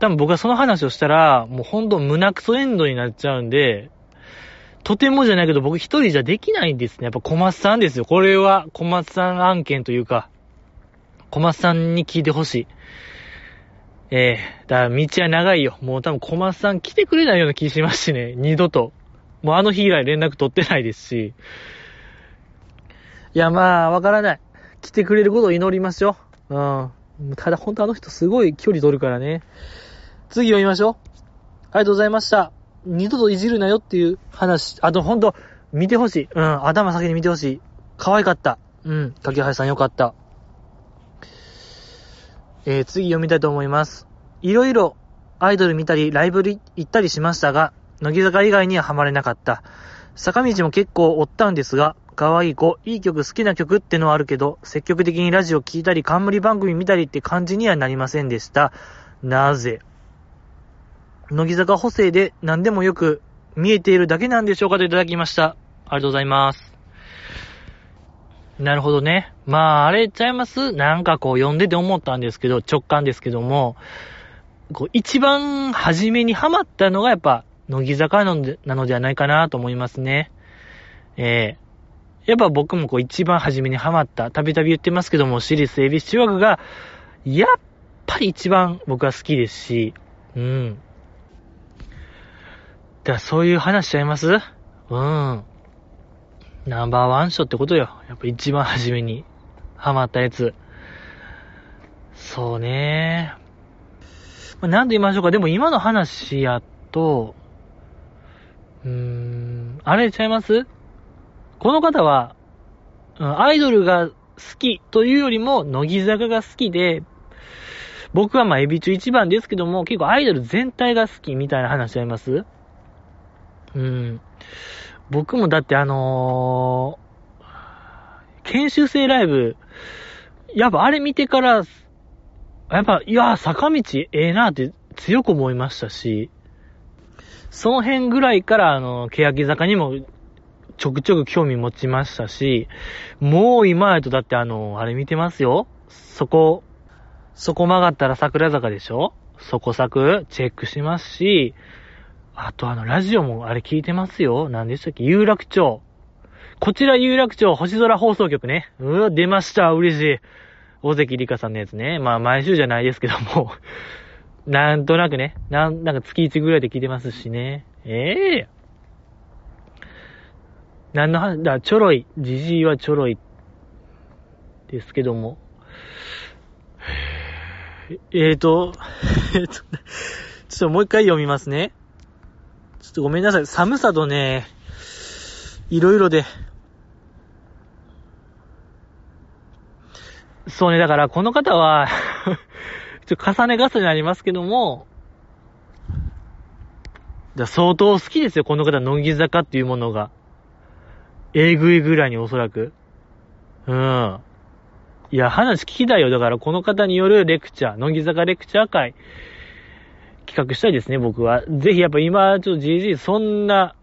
多分僕はその話をしたら、もうほんと胸クソエンドになっちゃうんで、とてもじゃないけど僕一人じゃできないんですね。やっぱ小松さんですよ。これは小松さん案件というか、小松さんに聞いてほしい。ええー、だから道は長いよ。もう多分小松さん来てくれないような気しますしね。二度と。もうあの日以来連絡取ってないですし。いや、まあ、わからない。来てくれることを祈りますよ。うん。ただ、ほんとあの人すごい距離取るからね。次読みましょう。ありがとうございました。二度といじるなよっていう話。あと、ほんと、見てほしい。うん。頭先に見てほしい。可愛かった。うん。柿原さんよかった。えー、次読みたいと思います。いろいろアイドル見たり、ライブ行ったりしましたが、乃木坂以外にはハマれなかった。坂道も結構追ったんですが、可愛い子、いい曲、好きな曲ってのはあるけど、積極的にラジオ聴いたり、冠番組見たりって感じにはなりませんでした。なぜ？乃木坂補正で何でもよく見えているだけなんでしょうかといただきました。ありがとうございます。なるほどね。まあ、あれちゃいます？なんかこう読んでて思ったんですけど、直感ですけども、こう一番初めにハマったのがやっぱ、乃木坂なのではないかなと思いますね。ええー、やっぱ僕もこう一番初めにハマった、たびたび言ってますけども、私立恵比寿中学が、やっぱり一番僕は好きですし、うん。だからそういう話しちゃいます？うん。ナンバーワン賞ってことよ。やっぱ一番初めにハマったやつ。そうね。まあ、なんと言いましょうか。でも今の話やと、うーん、あれちゃいます？この方は、アイドルが好きというよりも、乃木坂が好きで、僕はまあエビ中一番ですけども、結構アイドル全体が好きみたいな話ちゃいます？うん。僕もだってあのー、研修生ライブ、やっぱあれ見てから、やっぱ、いや、坂道ええなって強く思いましたし、その辺ぐらいから、あの、欅坂にもちょくちょく興味持ちましたし、もう今やとだってあの、あれ見てますよ。そこ、そこ曲がったら桜坂でしょ？そこ作チェックしますし、あとあの、ラジオもあれ聞いてますよ。何でしたっけ？有楽町。こちら有楽町星空放送局ね。うわ、出ました。嬉しい。大関里香さんのやつね。まあ、毎週じゃないですけども なんとなくね。なん、なんか月1ぐらいで聞いてますしね。ええー、何の話だ、ちょろい。じじいはちょろい。ですけども。えーと、えーと、ちょっともう一回読みますね。ちょっとごめんなさい。寒さとね、いろいろで。そうね、だからこの方は ちょっと重ね重ねになりますけども、だ相当好きですよ、この方、乃木坂っていうものが。えぐいぐらいにおそらく。うん。いや、話聞きたいよ。だから、この方によるレクチャー、乃木坂レクチャー会、企画したいですね、僕は。ぜひ、やっぱ今、ちょっと GG、そんな、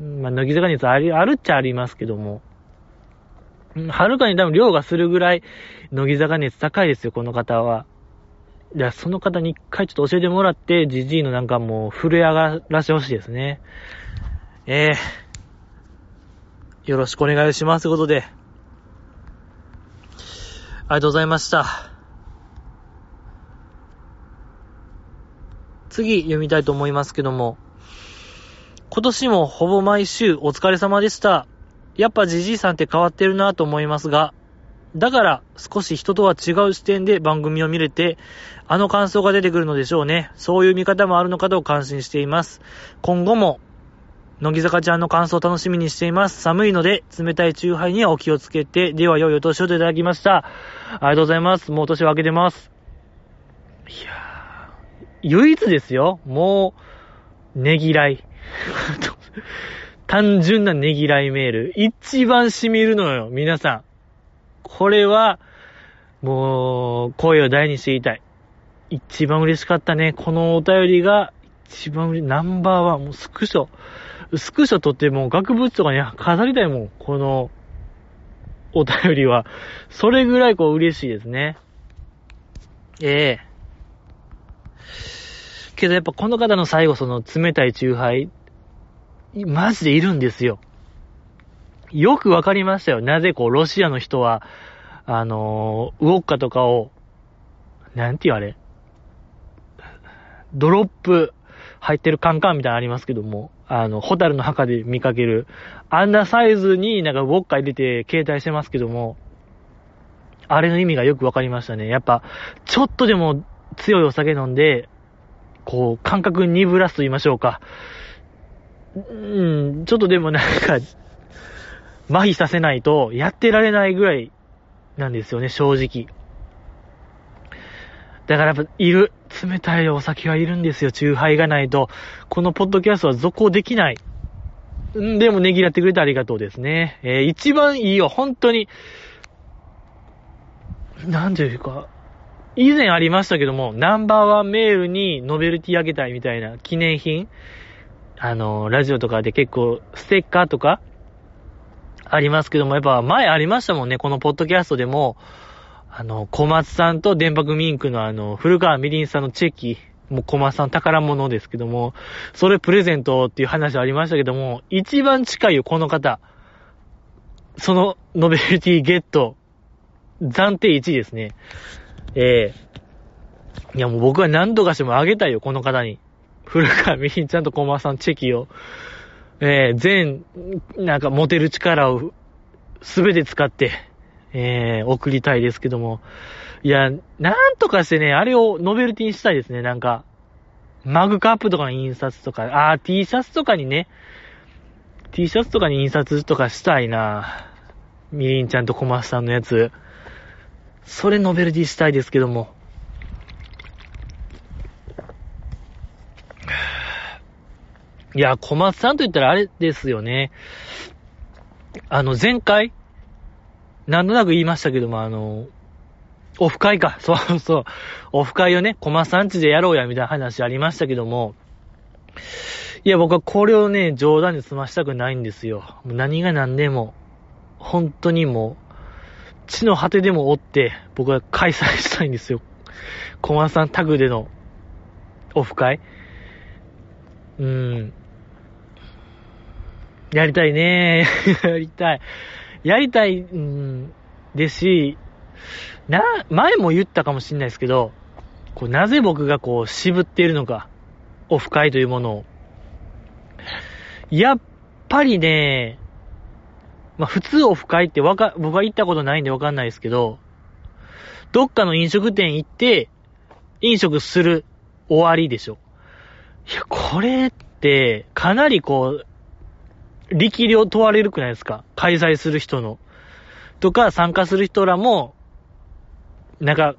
まあ、乃木坂熱あり、あるっちゃありますけども、はるかに多分量がするぐらい、乃木坂熱高いですよ、この方は。いや、その方に一回ちょっと教えてもらって、じじいのなんかもう震え上がらしてほしいですね。ええー、よろしくお願いします。ということで、ありがとうございました。次読みたいと思いますけども、今年もほぼ毎週お疲れ様でした。やっぱじじいさんって変わってるなと思いますが、だから少し人とは違う視点で番組を見れて、あの感想が出てくるのでしょうね。そういう見方もあるのかと感心しています。今後も、乃木坂ちゃんの感想を楽しみにしています。寒いので、冷たいチューハイにはお気をつけて、では良いお年をいただきました。ありがとうございます。もう年を明けてます。いやー、唯一ですよ。もう、ねぎらい。単純なねぎらいメール。一番染みるのよ、皆さん。これは、もう、声を大にして言いたい。一番嬉しかったね。このお便りが、一番嬉。ナンバーワン。もうスクショ。スクショ撮ってもう額縁とかに飾りたいもん。この、お便りは。それぐらいこう嬉しいですね。ええけどやっぱこの方の最後その冷たいチューハイ、マジでいるんですよ。よくわかりましたよ。なぜこう、ロシアの人は、あのー、ウォッカとかを、なんて言われドロップ入ってるカンカンみたいなのありますけども、あの、ホタルの墓で見かける、あんなサイズになんかウォッカ入れて携帯してますけども、あれの意味がよくわかりましたね。やっぱ、ちょっとでも強いお酒飲んで、こう、感覚鈍らすと言いましょうか。うん、ちょっとでもなんか、麻痺させないとやってられないぐらいなんですよね、正直。だからやっぱ、いる。冷たいお酒はいるんですよ、チューハイがないと。このポッドキャストは続行できない。んでもねぎらってくれてありがとうですね。えー、一番いいよ、本当に。なんていうか、以前ありましたけども、ナンバーワンメールにノベルティあげたいみたいな記念品あの、ラジオとかで結構、ステッカーとか、ありますけども、やっぱ前ありましたもんね、このポッドキャストでも、あの、小松さんと電白ミンクのあの、古川みりんさんのチェキ、もう小松さん宝物ですけども、それプレゼントっていう話ありましたけども、一番近いよ、この方。そのノベルティゲット、暫定1位ですね。ええー、いやもう僕は何度かしてもあげたいよ、この方に。古川みりんちゃんと小松さんチェキを。えー、全、なんか持てる力をすべて使って、えー、送りたいですけども。いや、なんとかしてね、あれをノベルティにしたいですね、なんか。マグカップとかの印刷とか、あー、T シャツとかにね、T シャツとかに印刷とかしたいな。みりんちゃんと小松さんのやつ。それノベルティしたいですけども。いや、小松さんと言ったらあれですよね。あの、前回、なんとなく言いましたけども、あの、オフ会か。そうそう。オフ会をね、小松さんちでやろうや、みたいな話ありましたけども、いや、僕はこれをね、冗談に済ましたくないんですよ。何が何でも、本当にもう、地の果てでも追って、僕は開催したいんですよ。小松さんタグでのオフ会。うん。やりたいね。やりたい。やりたい、うんですし、な、前も言ったかもしれないですけど、こう、なぜ僕がこう、渋っているのか、オフ会というものを。やっぱりね、まあ、普通オフ会ってわか、僕は行ったことないんでわかんないですけど、どっかの飲食店行って、飲食する終わりでしょ。いや、これって、かなりこう、力量問われるくないですか？開催する人の。とか、参加する人らも、なんか、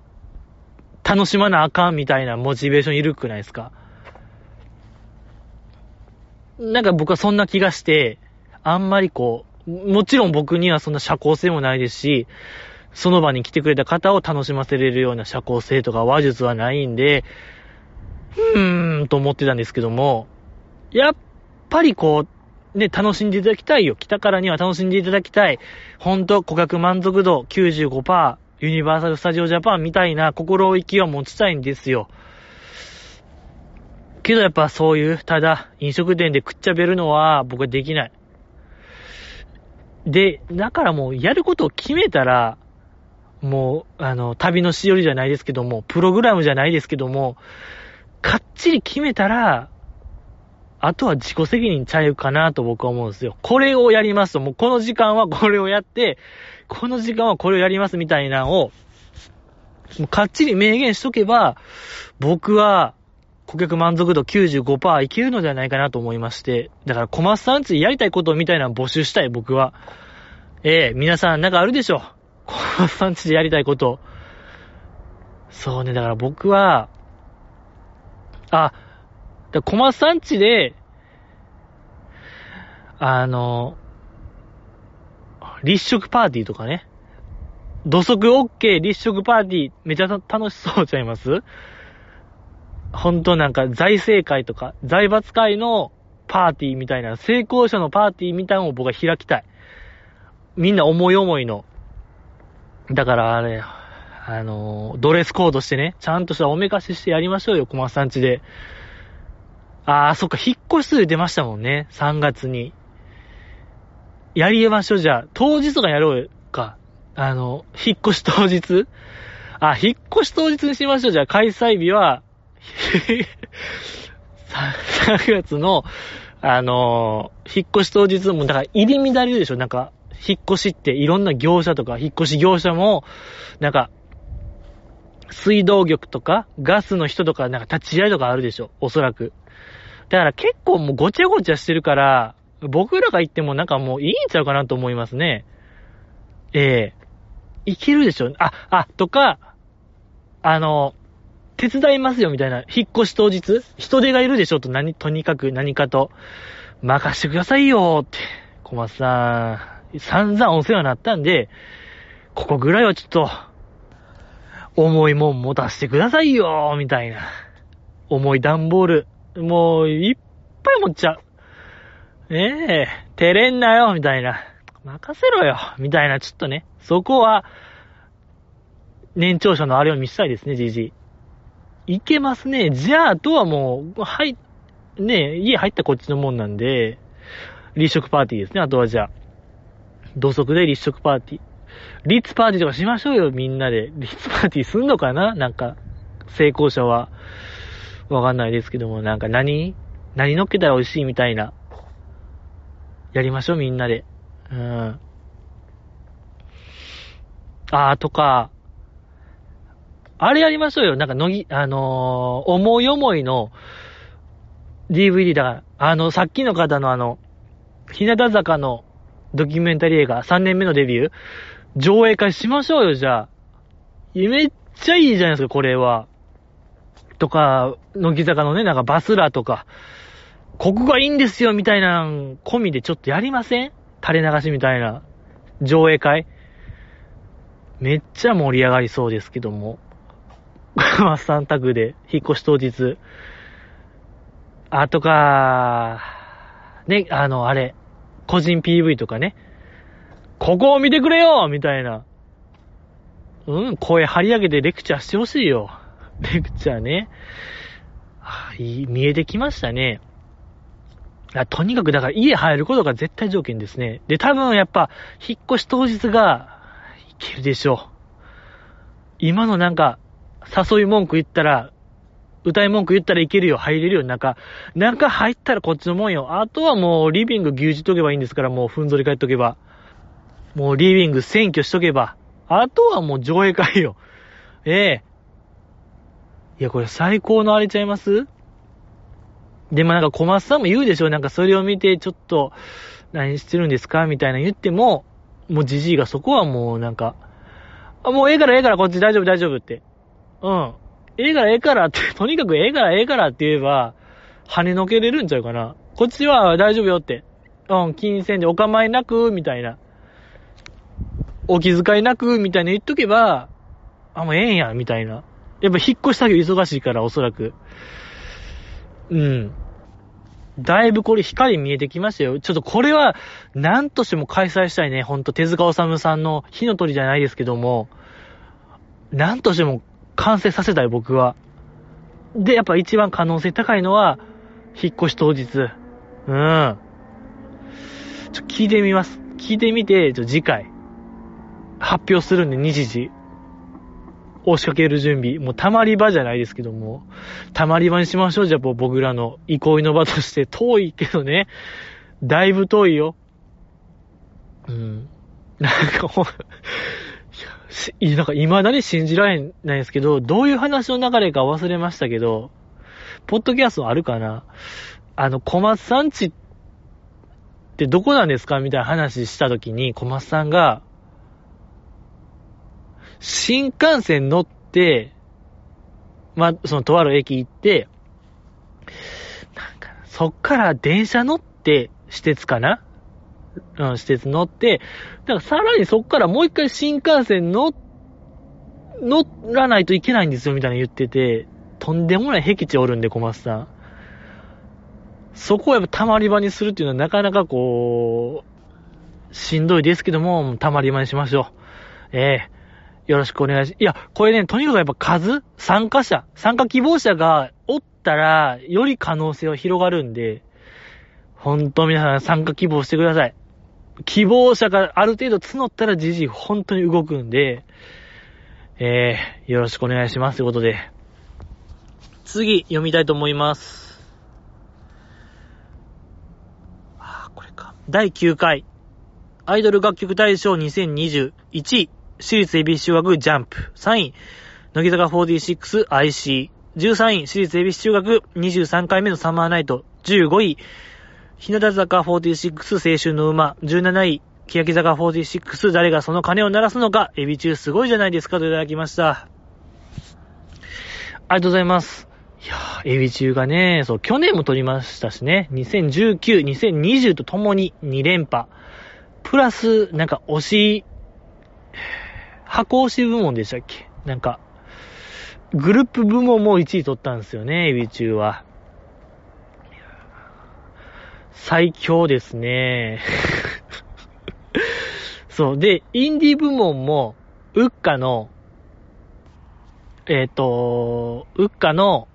楽しまなあかんみたいなモチベーションいるくないですか？なんか僕はそんな気がして、あんまりこう、もちろん僕にはそんな社交性もないですし、その場に来てくれた方を楽しませれるような社交性とか話術はないんで、うーん、と思ってたんですけども、やっぱりこう、ね、楽しんでいただきたいよ。来たからには楽しんでいただきたい。ほんと、顧客満足度95%、ユニバーサル・スタジオ・ジャパンみたいな心意気を持ちたいんですよ。けどやっぱそういう、ただ飲食店で食っちゃべるのは僕はできない。で、だからもうやることを決めたら、もう、あの、旅のしおりじゃないですけども、プログラムじゃないですけども、かっちり決めたら、あとは自己責任ちゃうかなと僕は思うんですよ。これをやりますと、もうこの時間はこれをやって、この時間はこれをやりますみたいなのを、もうかっちり明言しとけば、僕は顧客満足度95%いけるのではないかなと思いまして、だから小松さんちやりたいことみたいなの募集したい僕は。ええー、皆さんなんかあるでしょ小松さんちでやりたいこと。そうね、だから僕は、あ、だ小松さんちで、あの、立食パーティーとかね。土足 OK 立食パーティーめちゃ楽しそうちゃいます？ほんとなんか財政会とか、財閥会のパーティーみたいな、成功者のパーティーみたいなのを僕は開きたい。みんな思い思いの。だからあれ、あのドレスコードしてね、ちゃんとしたおめかししてやりましょうよ、小松さんちで。あー、そっか、引っ越し数出ましたもんね、3月に。やりましょう、じゃあ。当日とかやろうか。あの、引っ越し当日あ、引っ越し当日にしましょう。じゃあ、開催日は、3月の、あのー、引っ越し当日も、だから入り乱れるでしょなんか、引っ越しっていろんな業者とか、引っ越し業者も、なんか、水道局とか、ガスの人とか、なんか立ち会いとかあるでしょおそらく。だから結構もうごちゃごちゃしてるから、僕らが行ってもなんかもういいんちゃうかなと思いますね。ええー、いけるでしょあ、あ、とか、あの、手伝いますよみたいな、引っ越し当日、人手がいるでしょと何、とにかく何かと、任してくださいよって、小松さん、散々お世話になったんで、ここぐらいはちょっと、重いもん持たせてくださいよみたいな。重い段ボール、もう、いっぱい持っちゃう。ええ。照れんなよみたいな。任せろよみたいな、ちょっとね、そこは、年長者のあれを見せたいですね、じじい。いけますね。じゃあ、あとはもう、はい、ね家入ったこっちのもんなんで、立食パーティーですね。あとはじゃあ、土足で立食パーティー。リッツパーティーとかしましょうよ、みんなで。リッツパーティーすんのかな？なんか、成功者は。わかんないですけども、なんか何？何乗っけたら美味しいみたいな。やりましょう、みんなで。うん。あー、とか、あれやりましょうよ。なんか、のぎ、あのー、思い思いの DVD だから、あの、さっきの方のあの、日向坂のドキュメンタリー映画、3年目のデビュー、上映会しましょうよ、じゃあ。めっちゃいいじゃないですか、これは。とか、乃木坂のね、なんかバスラーとか、ここがいいんですよ、みたいな、込みでちょっとやりません？垂れ流しみたいな、上映会。めっちゃ盛り上がりそうですけども。マッサンタグで、引っ越し当日。あとか、ね、あの、あれ、個人 PV とかね。ここを見てくれよみたいな。うん、声張り上げてレクチャーしてほしいよ。レクチャーね。あいい、見えてきましたね。とにかくだから家入ることが絶対条件ですね。で、多分やっぱ、引っ越し当日が、いけるでしょう。今のなんか、誘い文句言ったら、歌い文句言ったらいけるよ、入れるよ、中。中入ったらこっちのもんよ。あとはもうリビング牛耳とけばいいんですから、もうふんぞり返っとけば。もうリビング占拠しとけば。あとはもう上映会よ。ええいや、これ最高のあれちゃいます？でもなんか小松さんも言うでしょなんかそれを見てちょっと、何してるんですか？みたいな言っても、もうじじいがそこはもうなんか、あ、もうええからええからこっち大丈夫大丈夫って。うん。ええからええからって、とにかくええからええからって言えば、跳ねのけれるんちゃうかな。こっちは大丈夫よって。うん、金銭でお構いなく、みたいな。お気遣いなく、みたいな言っとけば、あ、もうええんや、みたいな。やっぱ引っ越し作業忙しいから、おそらく。うん。だいぶこれ光見えてきましたよ。ちょっとこれは、何としても開催したいね。ほんと、手塚治虫さんの火の鳥じゃないですけども、何としても完成させたい、僕は。で、やっぱ一番可能性高いのは、引っ越し当日。うん。ちょ、聞いてみます。聞いてみて、ちょ、次回、発表するんで、日時。押しかける準備。もうたまり場じゃないですけども、たまり場にしましょう。じゃあ、僕らの憩いの場として遠いけどね。だいぶ遠いよ。うん。なんかほん、いや、なんか未だに信じられないんですけど、どういう話の流れか忘れましたけど、ポッドキャストあるかな？あの、小松さんちってどこなんですか？みたいな話したときに、小松さんが、新幹線乗って、まあ、そのとある駅行って、なんか、そっから電車乗って、私鉄かな？うん、私鉄乗って、だからさらにそっからもう一回新幹線乗、乗らないといけないんですよ、みたいな言ってて、とんでもない僻地おるんで、小松さん。そこをやっぱ溜まり場にするっていうのはなかなかこう、しんどいですけども、溜まり場にしましょう。ええー、よろしくお願いし、いや、これね、とにかくやっぱ数？参加者？参加希望者がおったら、より可能性は広がるんで、ほんと皆さん参加希望してください。希望者がある程度募ったらじじい本当に動くんで、えー、よろしくお願いしますということで、次、読みたいと思います。あ、これか。第9回、アイドル楽曲大賞2021位、私立恵比寿中学ジャンプ。3位、乃木坂 46IC。13位、私立恵比寿中学23回目のサマーナイト。15位、日向坂46青春の馬。17位、欅坂46誰がその鐘を鳴らすのか。エビ中すごいじゃないですかといただきました。ありがとうございます。いやー、エビ中がね、そう、去年も撮りましたしね、2019、2020とともに2連覇。プラス、なんか推し、箱推し部門でしたっけ？なんか、グループ部門も1位取ったんですよね、エビ中は。最強ですね。そう。で、インディ部門も、ウッカの、えっ、ー、と、ウッカの、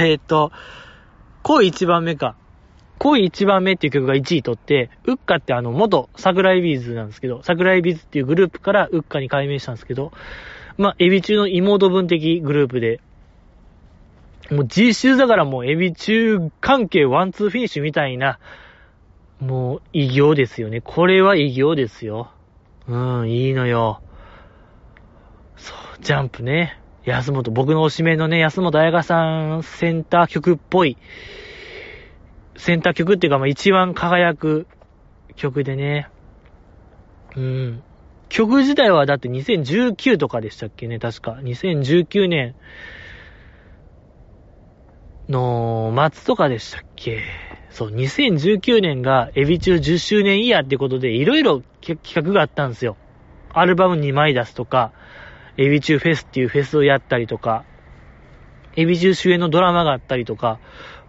えっと、恋一番目か。恋一番目っていう曲が1位取って、ウッカってあの、元桜エビーズなんですけど、桜エビーズっていうグループからウッカに改名したんですけど、まあ、エビ中の妹分的グループで、もう実質だからもうエビ中関係ワンツーフィニッシュみたいな、もう偉業ですよね。これは偉業ですよ。うん、いいのよ。そう、ジャンプね。安本、僕の推しメンのね、安本彩香さんセンター曲っぽい、センター曲っていうか、まあ一番輝く曲でね。うん。曲自体はだって2019とかでしたっけね、確か。2019年の末とかでしたっけ？そう、2019年がエビ中10周年イヤーってことで、いろいろ企画があったんですよ。アルバム2枚出すとか、エビ中フェスっていうフェスをやったりとか、エビ中主演のドラマがあったりとか、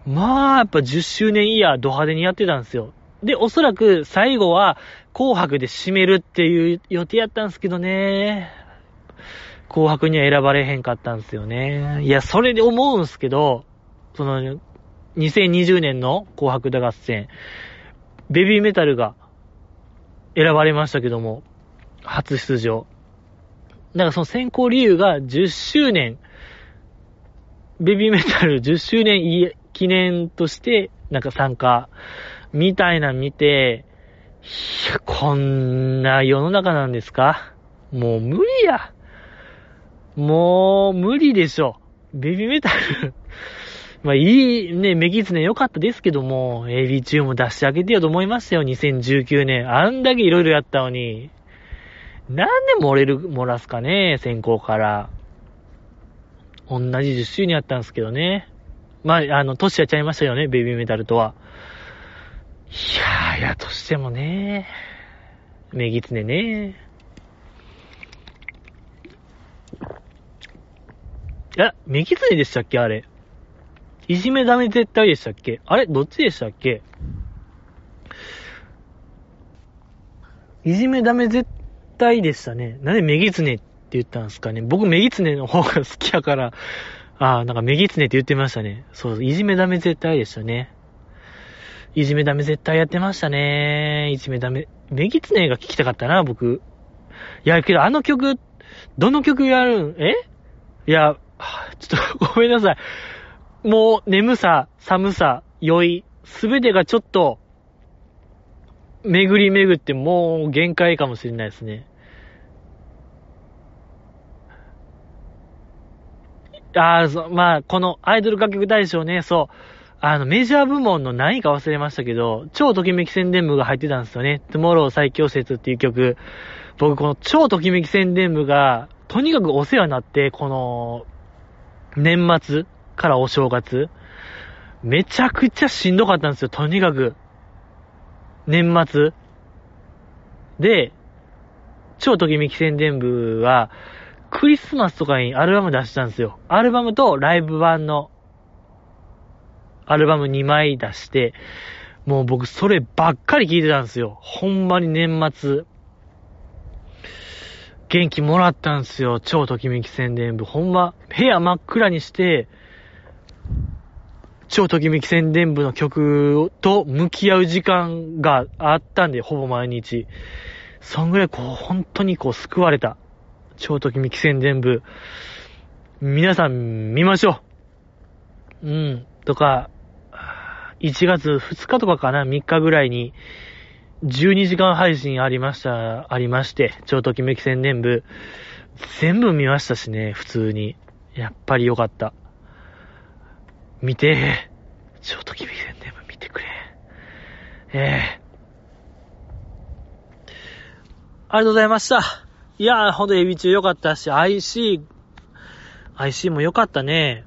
まあ、やっぱ10周年イヤード派手にやってたんですよ。で、おそらく最後は紅白で締めるっていう予定やったんですけどね。紅白には選ばれへんかったんですよね。いや、それで思うんすけど、その、2020年の紅白歌合戦、ベビーメタルが選ばれましたけども、初出場。だからその選考理由が10周年、ベビーメタル10周年記念として、なんか参加、みたいな見て、いや、こんな世の中なんですか？もう無理や。もう無理でしょ。ベビーメタルまあいいね、メギツネ良かったですけども、AB 中も出してあげてよと思いましたよ、2019年。あんだけ色々やったのに。なんで漏れる、漏らすかね、先行から。同じ10周年やったんですけどね。まあ、あの、年やっちゃいましたよね、ベビーメタルとは。いやー、やとしてもね、メギツネね。いや、メギツネでしたっけあれ。いじめダメ絶対でしたっけ？あれ？どっちでしたっけ？いじめダメ絶対でしたね。なんでメギツネって言ったんですかね？僕メギツネの方が好きやから、ああ、なんかメギツネって言ってましたね。そう、いじめダメ絶対でしたね。いじめダメ絶対やってましたね。いじめダメ。メギツネが聞きたかったな、僕。いや、けどあの曲、どの曲やるん？え？いや、ちょっとごめんなさい。もう、眠さ、寒さ、酔い、すべてがちょっと、巡り巡ってもう限界かもしれないですね。ああ、そう、まあ、このアイドル楽曲大賞ね、そう、あの、メジャー部門の何位か忘れましたけど、超ときめき宣伝部が入ってたんですよね。トゥモロー最強説っていう曲。僕、この超ときめき宣伝部が、とにかくお世話になって、この、年末からお正月、めちゃくちゃしんどかったんですよ、とにかく。年末。で、超ときめき宣伝部は、クリスマスとかにアルバム出したんですよ。アルバムとライブ版のアルバム2枚出して、もう僕そればっかり聴いてたんですよ。ほんまに年末。元気もらったんですよ。超ときめき宣伝部。ほんま、部屋真っ暗にして、超ときめき宣伝部の曲と向き合う時間があったんで、ほぼ毎日。そんぐらいこう、本当にこう救われた。超ときめき宣伝部。皆さん見ましょう。うん。とか、1月2日とかかな、3日ぐらいに、12時間配信ありました、ありまして、超ときめき宣伝部。全部見ましたしね、普通に。やっぱりよかった。見て、超ときめき宣伝部見てくれ。ええ、ありがとうございました。いやー、ほんとエビ中よかったし、IC、IC もよかったね。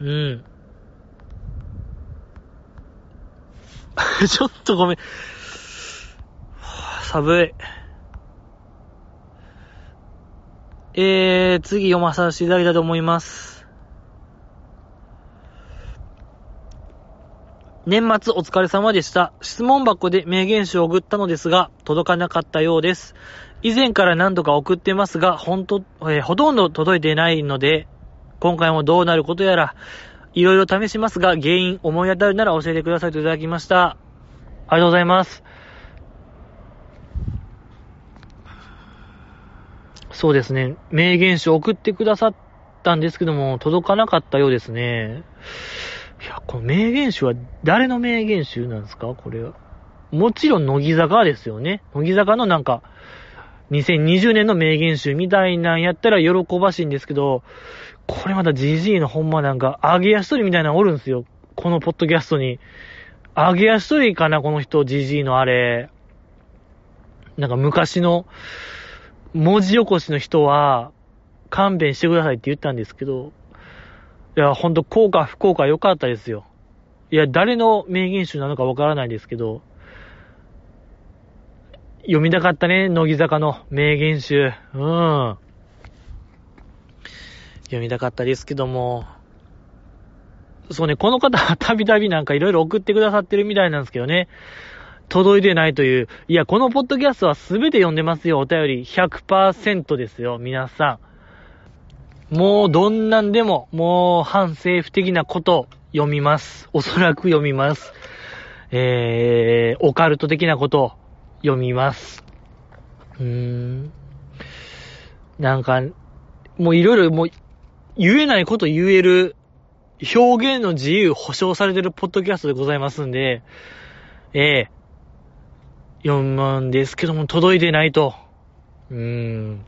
うん。ちょっとごめん。寒い。えー、次読まさせていただきたいと思います。年末お疲れ様でした。質問箱で名言集を送ったのですが、届かなかったようです。以前から何度か送ってますが、ほんと、えー、ほとんど届いてないので、今回もどうなることやら、いろいろ試しますが、原因思い当たるなら教えてくださいといただきました。ありがとうございます。そうですね。名言集送ってくださったんですけども、届かなかったようですね。いや、この名言集は誰の名言集なんですか？これは。もちろん、乃木坂ですよね。乃木坂のなんか、2020年の名言集みたいなんやったら喜ばしいんですけど、これまた GG のほんまなんか、揚げ足取りみたいなのおるんですよ。このポッドキャストに。揚げ足取りかな、この人、じじいのあれ。なんか昔の文字起こしの人は、勘弁してくださいって言ったんですけど、いや、ほんと、効果不効果良かったですよ。いや、誰の名言集なのかわからないですけど、読みたかったね、乃木坂の名言集。うん。読みたかったですけども、そうね、この方は たびたびなんかいろいろ送ってくださってるみたいなんですけどね。届いてないという。いや、このポッドキャストはすべて読んでますよ、お便り。100%ですよ、皆さん。もうどんなんでも、もう反政府的なこと読みます。おそらく読みます。えー、オカルト的なこと読みます。うーん。なんか、もういろいろもう、言えないこと言える表現の自由保障されてるポッドキャストでございますんで、ええー、読むんですけども届いてないと。うーん。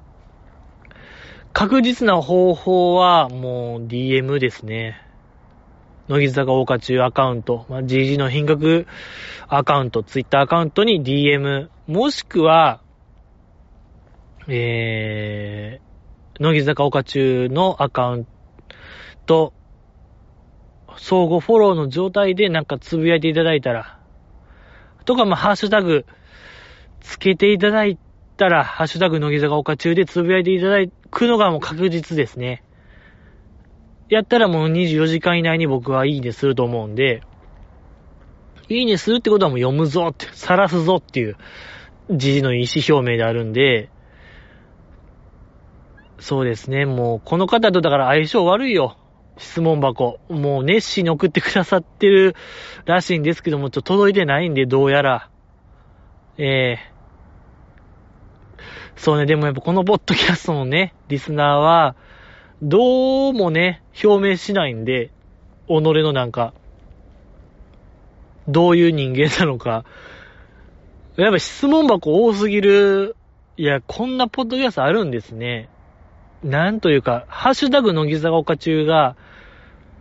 確実な方法はもう DM ですね。乃木坂大花中アカウント、まあ、GG の品格アカウント、Twitter アカウントに DM、もしくは、えー、乃木坂岡中のアカウント。相互フォローの状態でなんかつぶやいていただいたら、とか、まあ、ハッシュタグ、つけていただいてったら、ハッシュタグ、乃木坂岡中でつぶやいていただくのがもう確実ですね。やったらもう24時間以内に僕はいいねすると思うんで、いいねするってことはもう読むぞって、晒すぞっていう、時事の意思表明であるんで、そうですね、もう、この方とだから相性悪いよ。質問箱。もう熱心に送ってくださってるらしいんですけども、ちょっと届いてないんで、どうやら。ええー、そうね、でもやっぱこのポッドキャストのね、リスナーは、どうもね、表明しないんで、己のなんか、どういう人間なのか。やっぱ質問箱多すぎる。いや、こんなポッドキャストあるんですね。なんというか、ハッシュタグ乃木坂岡中が、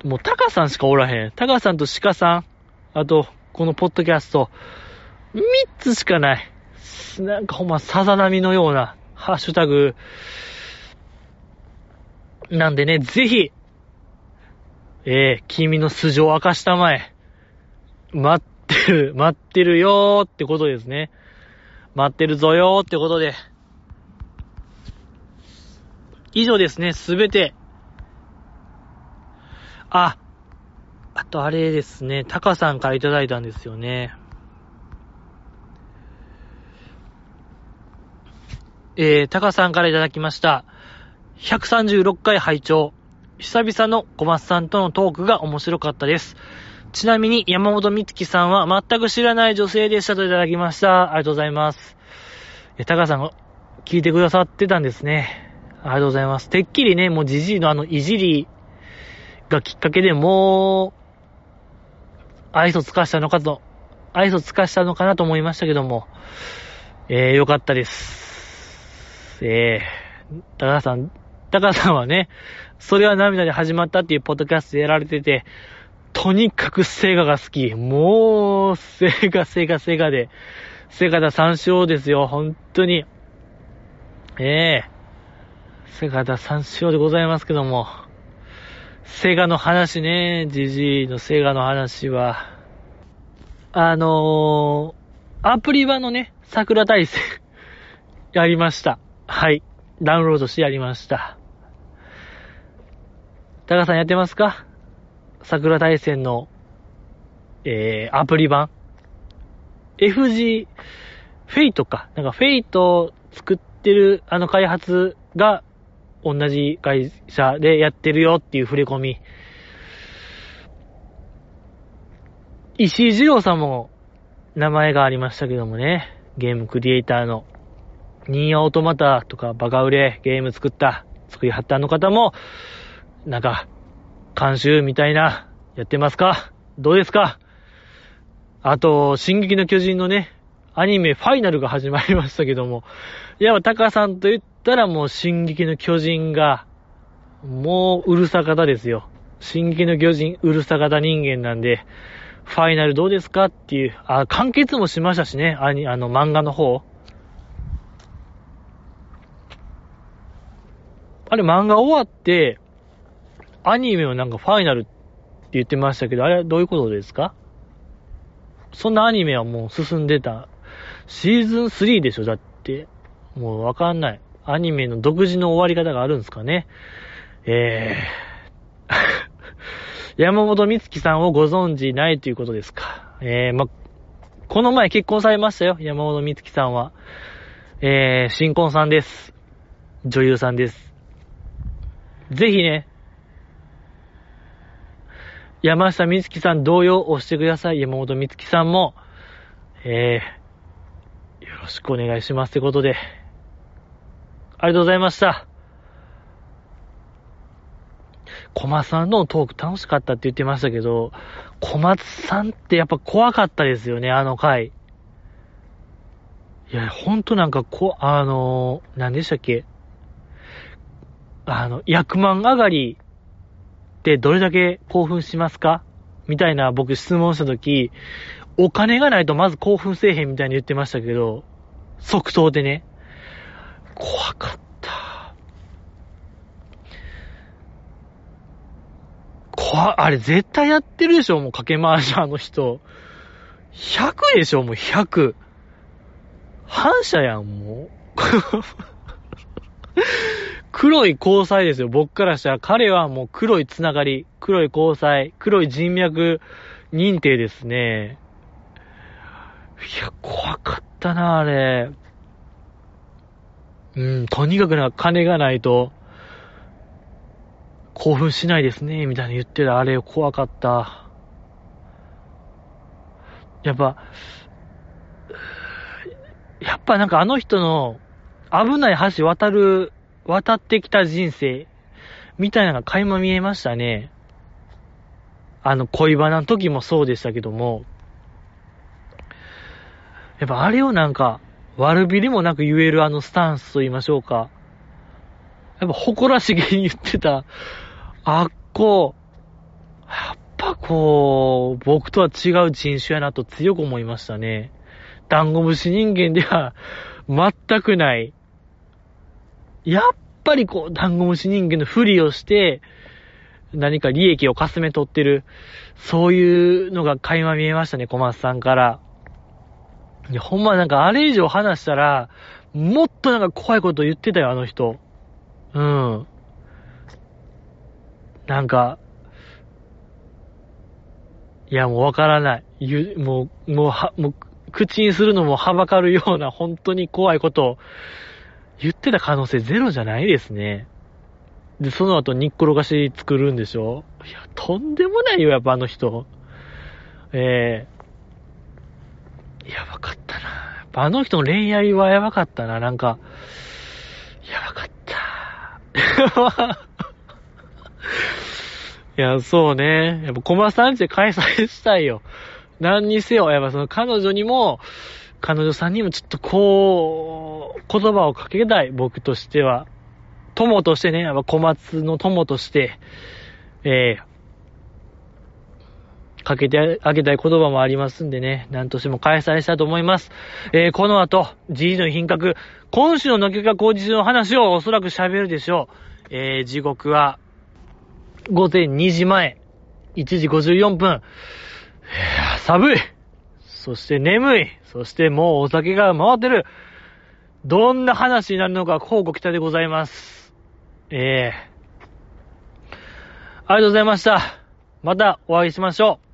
もうタカさんしかおらへん。タカさんとシカさん、あと、このポッドキャスト、3つしかない。なんかほんま、さざ波のような、ハッシュタグ、なんでね、ぜひ、えー、君の素性を明かしたまえ。待ってる、待ってるよーってことですね。待ってるぞよーってことで。以上ですね、すべて。あ、あとあれですね、タカさんからいただいたんですよね。えー、タカさんからいただきました。136回拝聴久々の小松さんとのトークが面白かったです。ちなみに山本美月さんは全く知らない女性でしたといただきました。ありがとうございます。え、タカさんが聞いてくださってたんですね。ありがとうございます。てっきりね、もうじじいのあのいじりがきっかけでもう、愛想つかしたのかと、愛想つかしたのかなと思いましたけども、えー、よかったです。えー、高田さん、高田さんはね、それは涙で始まったっていうポッドキャストやられてて、とにかくセガが好き。もう、セガ、セガ、セガで、セガだ3勝ですよ、本当に。ええー、セガだ3勝でございますけども。セガの話ね、ジジイのセガの話は、あのー、アプリ版のね、桜大戦やりました。はい。ダウンロードしてやりました。タカさんやってますか？桜大戦の、えー、アプリ版 ?FG、フェイトか。なんかフェイト作ってるあの開発が同じ会社でやってるよっていう触れ込み。イシイジロウさんも名前がありましたけどもね。ゲームクリエイターのニーアオートマタとかバカ売れゲーム作った、作りはったの方も、なんか、監修みたいな、やってますか？どうですか？あと、進撃の巨人のね、アニメファイナルが始まりましたけども、いや、タカさんと言ったらもう進撃の巨人が、もううるさ方ですよ。進撃の巨人、うるさ方人間なんで、ファイナルどうですか？っていう、あ、完結もしましたしね、あの漫画の方。あれ漫画終わって、アニメはなんかファイナルって言ってましたけど、あれはどういうことですか？そんなアニメはもう進んでた。シーズン3でしょ？だって。もうわかんない。アニメの独自の終わり方があるんですかね？えー、山本美月さんをご存知ないということですか？えー、ま、この前結婚されましたよ。山本美月さんは。えー、新婚さんです。女優さんです。ぜひね、山下美月さん同様押してください。山本美月さんも、えー、よろしくお願いしますってことで、ありがとうございました。小松さんのトーク楽しかったって言ってましたけど、小松さんってやっぱ怖かったですよね、あの回。いや、ほんとなんかこ、あのー、何でしたっけ？あの、役満上がりってどれだけ興奮しますか？みたいな僕質問したとき、お金がないとまず興奮せえへんみたいに言ってましたけど、即答でね。怖かった。怖あれ絶対やってるでしょもうかけ回しあの人。100でしょもう100。反射やん、もう。黒い交際ですよ、僕からしたら。彼はもう黒いつながり、黒い交際、黒い人脈認定ですね。いや、怖かったな、あれ。うん、とにかくな、金がないと、興奮しないですね、みたいな言ってるあれ怖かった。やっぱ、やっぱなんかあの人の危ない橋渡る、渡ってきた人生、みたいなのが垣間見えましたね。あの恋バナの時もそうでしたけども、やっぱあれをなんか、悪びれもなく言えるあのスタンスと言いましょうか。やっぱ誇らしげに言ってた、あっこ、やっぱこう、僕とは違う人種やなと強く思いましたね。ダンゴムシ人間では全くない。やっぱりこう、ダンゴムシ人間のふりをして、何か利益をかすめ取ってる、そういうのが垣間見えましたね、小松さんから。いや、ほんまなんかあれ以上話したら、もっとなんか怖いこと言ってたよ、あの人。うん。なんか、いや、もうわからない。ゆ、もう、もうは、もう、口にするのもはばかるような本当に怖いことを言ってた可能性ゼロじゃないですね。で、その後、煮っこがし作るんでしょ？いや、とんでもないよ、やっぱあの人。ええー、やばかったな。やっぱあの人の恋愛はやばかったな、なんか。やばかった。いや、そうね。やっぱ、コマさんちで開催したいよ。何にせよ、やっぱその彼女にも、彼女さんにもちょっとこう、言葉をかけたい、僕としては。友としてね、やっぱ小松の友として、えー、かけてあげたい言葉もありますんでね、何としても開催したいと思います。えー、この後、G の品格、今週の乃木坂工事中の話をおそらく喋るでしょう。えー、時刻は、午前2時前、1時54分。寒いそして眠いそしてもうお酒が回ってるどんな話になるのか、こうご期待でございます。ええー、ありがとうございました。またお会いしましょう。